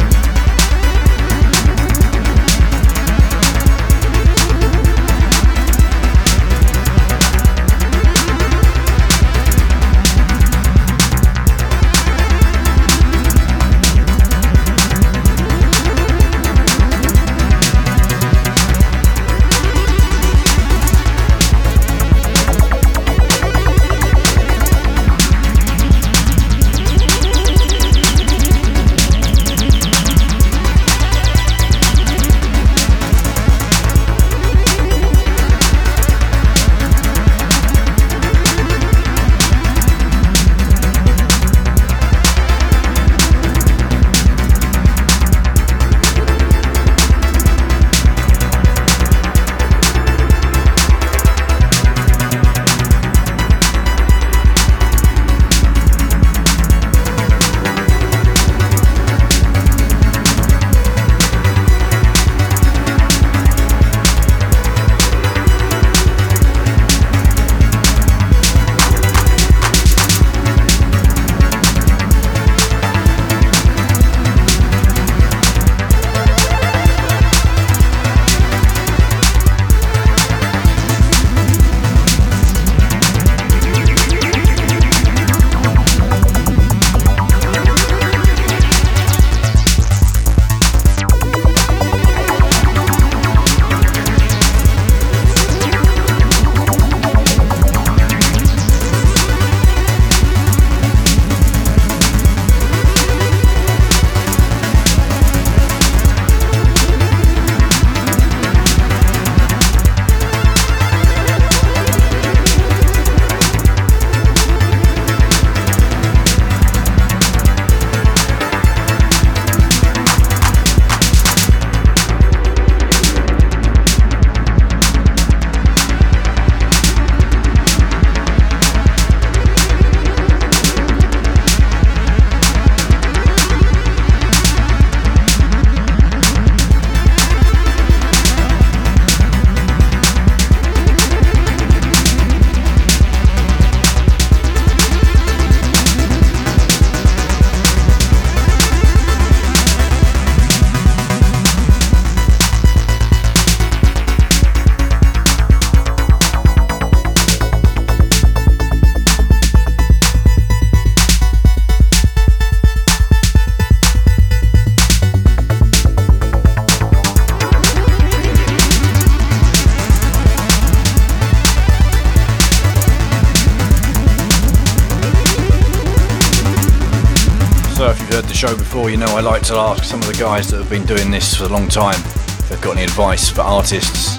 You know I like to ask some of the guys that have been doing this for a long time if they've got any advice for artists,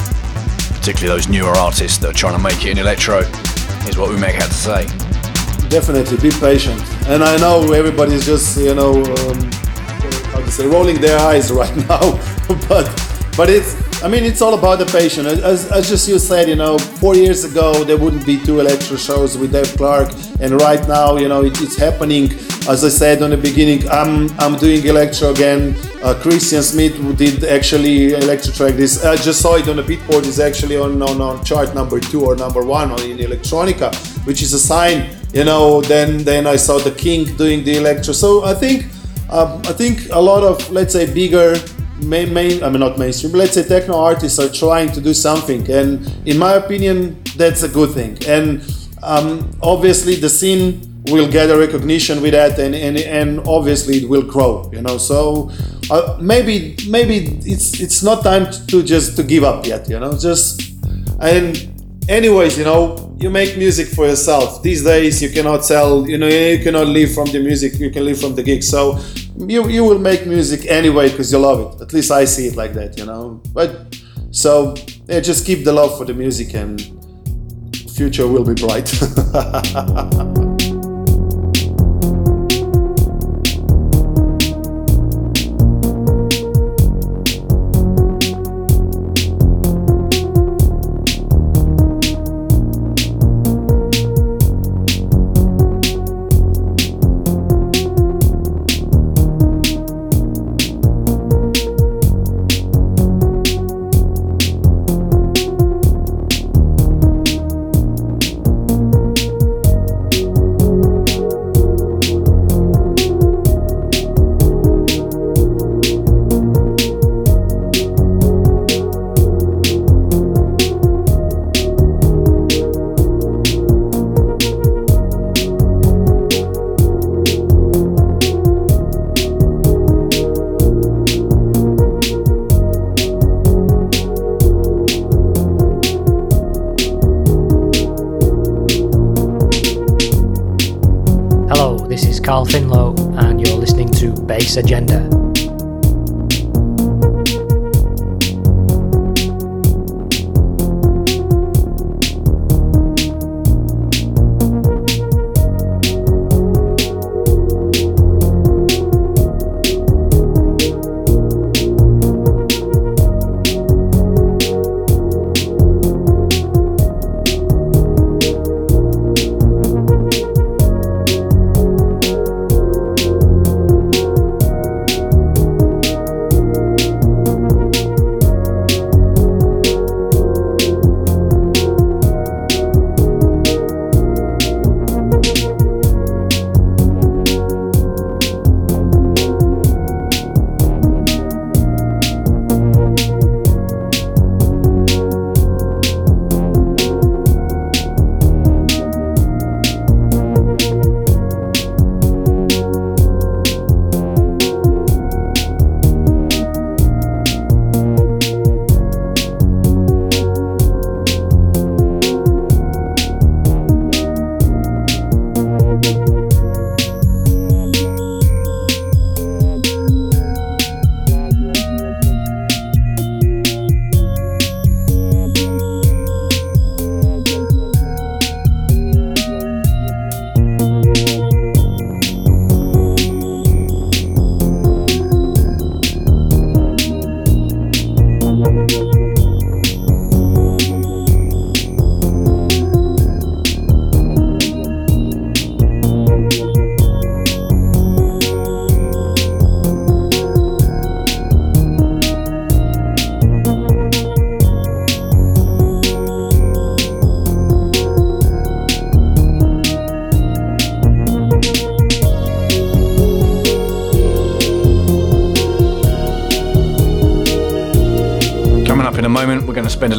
particularly those newer artists that are trying to make it in electro. Here's what Umek had to say. Definitely, be patient. And I know everybody's just, you know, um, how to say, rolling their eyes [laughs] right now, [laughs] but but it's I mean, it's all about the patient. As, as just you said, you know, four years ago there wouldn't be two electro shows with Dave Clarke, and right now, you know, it, it's happening. As I said on the beginning, I'm I'm doing electro again. Uh, Christian Smith did actually electro track this. I just saw it on the Beatport. It's actually on, on on chart number two or number one on in electronica, which is a sign. You know, then then I saw the King doing the electro. So I think um, I think a lot of let's say bigger main, main I mean not mainstream, let's say techno artists are trying to do something, and in my opinion, that's a good thing. And um, obviously, the scene will get a recognition with that, and, and and obviously it will grow. You know, so uh, maybe maybe it's it's not time to just to give up yet. You know, just and anyways, you know, you make music for yourself. These days, you cannot sell. You know, you cannot live from the music. You can live from the gig. So you you will make music anyway because you love it. At least I see it like that, you know. But so yeah, just keep the love for the music, and future will be bright. [laughs] agenda.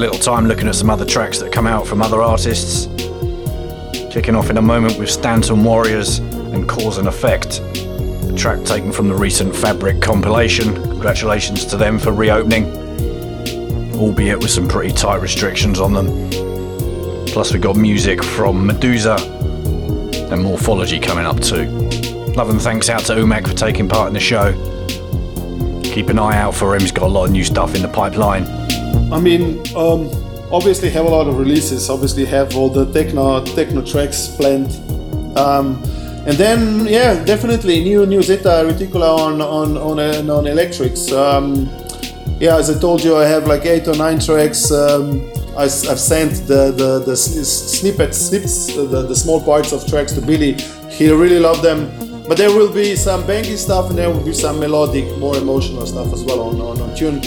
Little time looking at some other tracks that come out from other artists. Kicking off in a moment with Stanton Warriors and Cause and Effect, a track taken from the recent Fabric compilation. Congratulations to them for reopening, albeit with some pretty tight restrictions on them. Plus, we've got music from Medusa and Morphology coming up too. Love and thanks out to Umek for taking part in the show. Keep an eye out for him, he's got a lot of new stuff in the pipeline. I mean, um, obviously have a lot of releases. Obviously have all the techno techno tracks planned. Um, and then yeah, definitely new new Zeta Reticula on on on, uh, on Electrix. Um, yeah, as I told you, I have like eight or nine tracks. Um, I, have sent the the, the snippets, snips, the, the small parts of tracks to Billy. He really loved them. But there will be some bangy stuff and there will be some melodic, more emotional stuff as well on, on, on tune.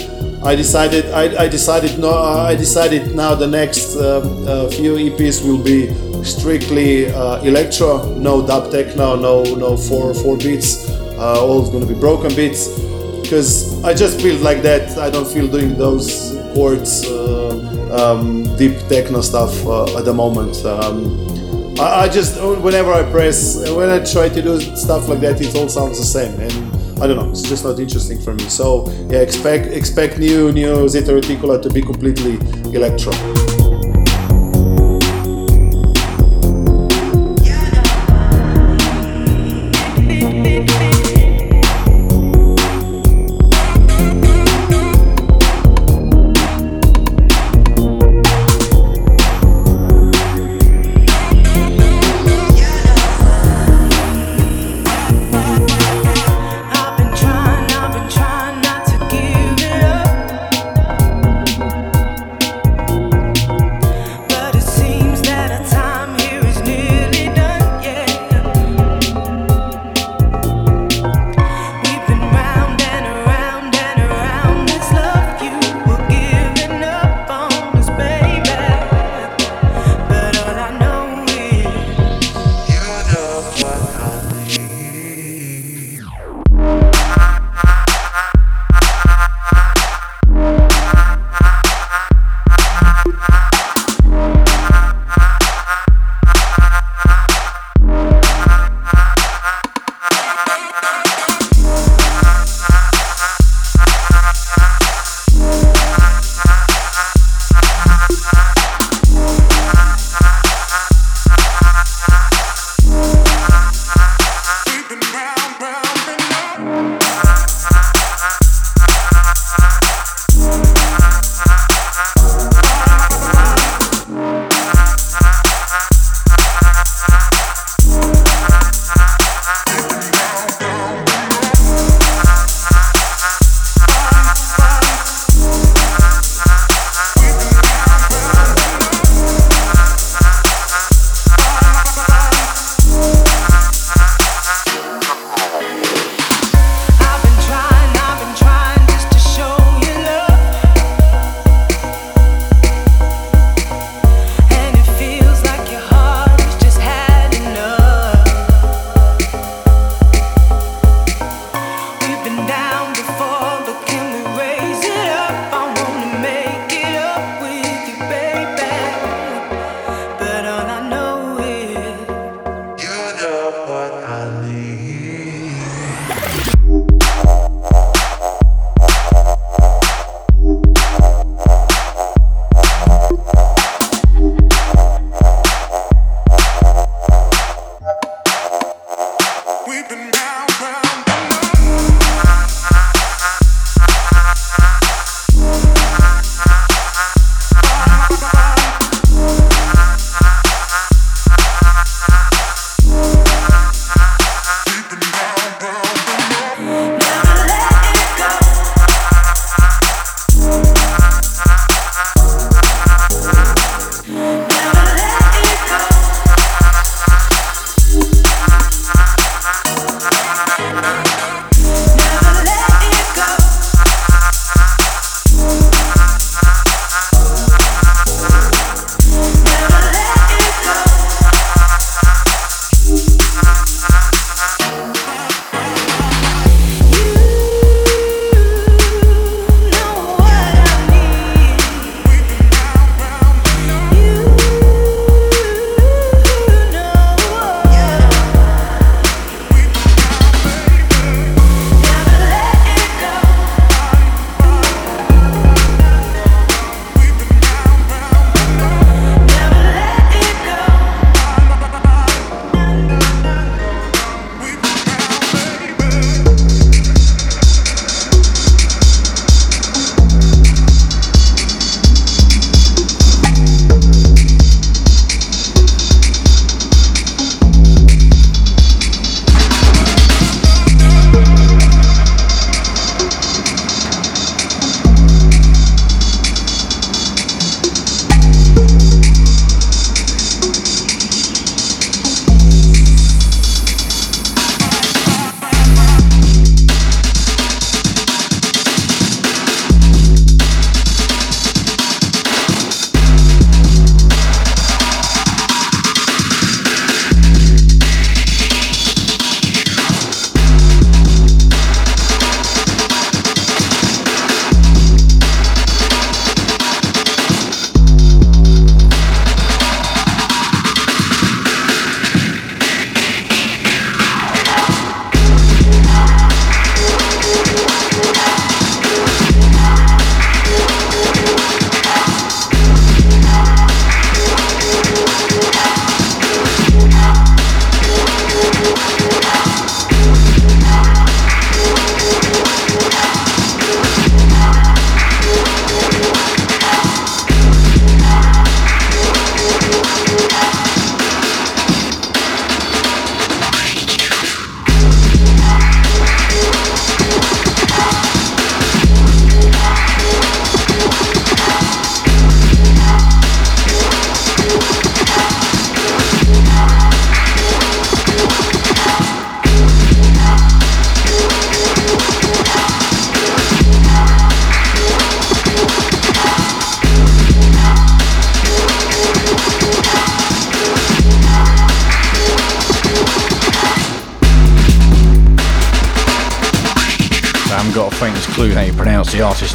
I decided I, I decided no I decided now the next um, uh, few EPs will be strictly uh, electro, no dub techno, no no four four beats, uh, all to be broken beats because I just feel like that. I don't feel doing those chords, uh, um, deep techno stuff uh, at the moment. Um, I, I, just whenever I press, when I try to do stuff like that, it all sounds the same, and I don't know. It's just not interesting for me. So yeah, expect expect new new Zeta Reticula to be completely electro.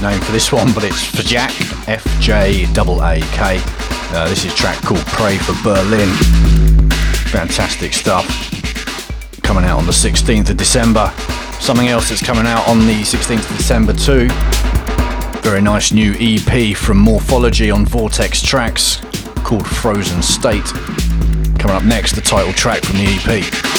Name for this one, but it's for Jack, F J A K. Uh, this is track called Pray for Berlin. Fantastic stuff. Coming out on the 16th of December. Something else that's coming out on the 16th of December too. Very nice new EP from Morphology on Vortex Tracks called Frozen State. Coming up next, the title track from the EP.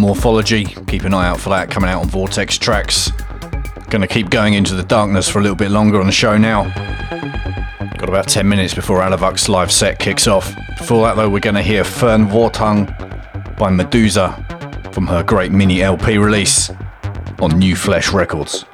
Morphology. Keep an eye out for that coming out on Vortex Tracks. Gonna keep going into the darkness for a little bit longer on the show now. Got about 10 minutes before Alavak's live set kicks off. Before that, though, we're gonna hear Fern Vortung by Medusa from her great mini LP release on New Flesh Records.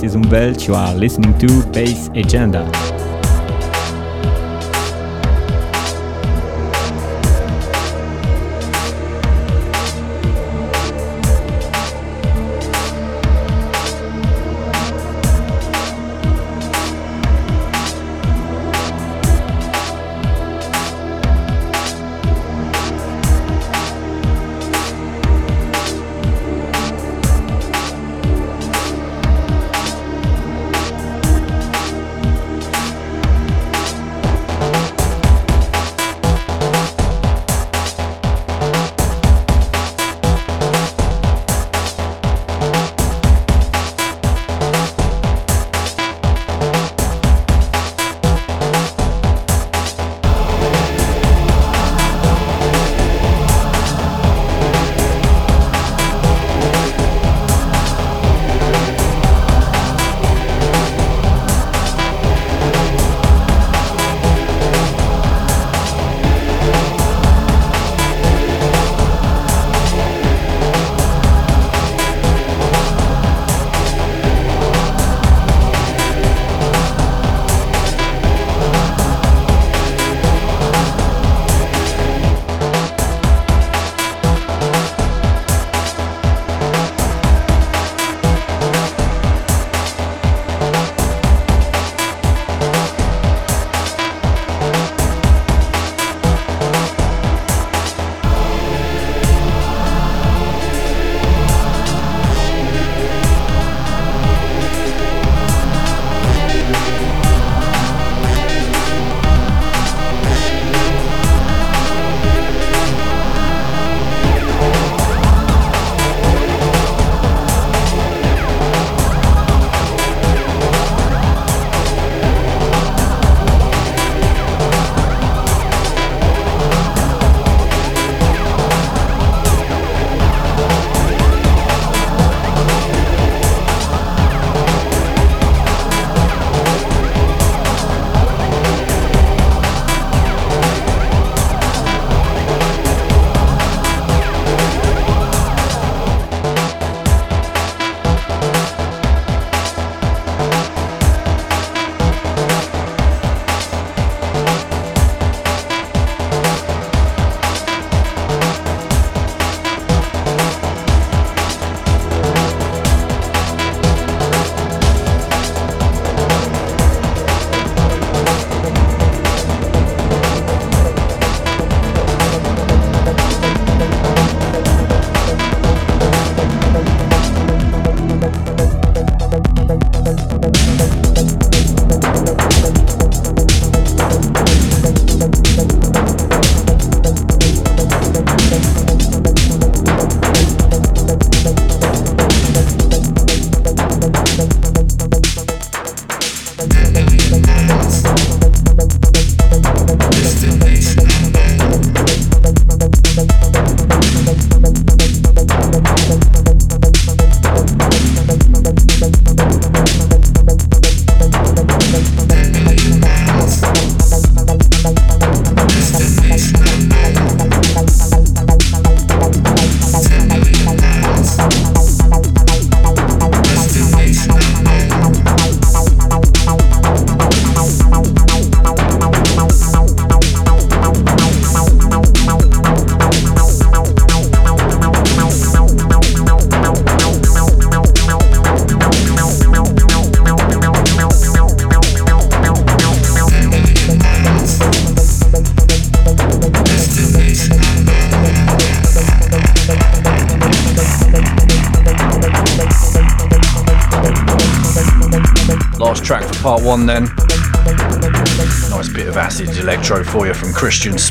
This is Umbelt. You are listening to Bass Agenda.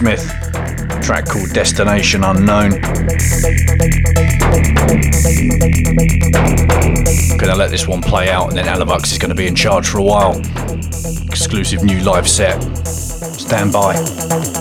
Smith. track called Destination Unknown. Gonna let this one play out and then Alavux is gonna be in charge for a while. Exclusive new live set. Stand by.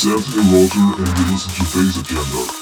Is Anthony Rother, and you listen to Bass Agenda.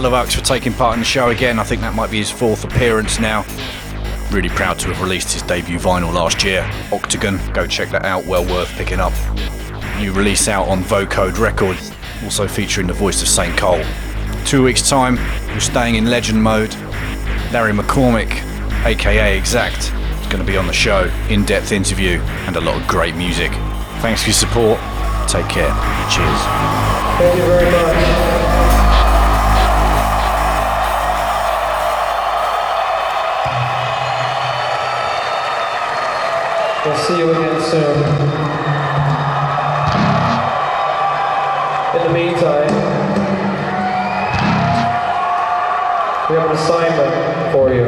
Thanks for taking part in the show again. I think that might be his fourth appearance now. Really proud to have released his debut vinyl last year, Octagon. Go check that out, well worth picking up. New release out on Vocode Records, also featuring the voice of St. Cole. Two weeks' time, we're staying in legend mode. Larry McCormick, aka Exact, is going to be on the show. In depth interview and a lot of great music. Thanks for your support. Take care. Cheers. Thank you very much. See you again soon. In the meantime, we have an assignment for you.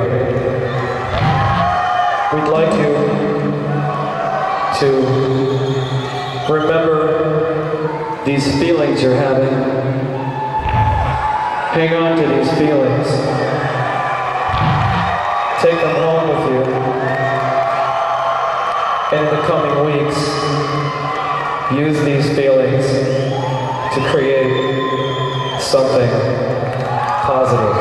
We'd like you to remember these feelings you're having. Hang on to these feelings. Take them home use these feelings to create something positive.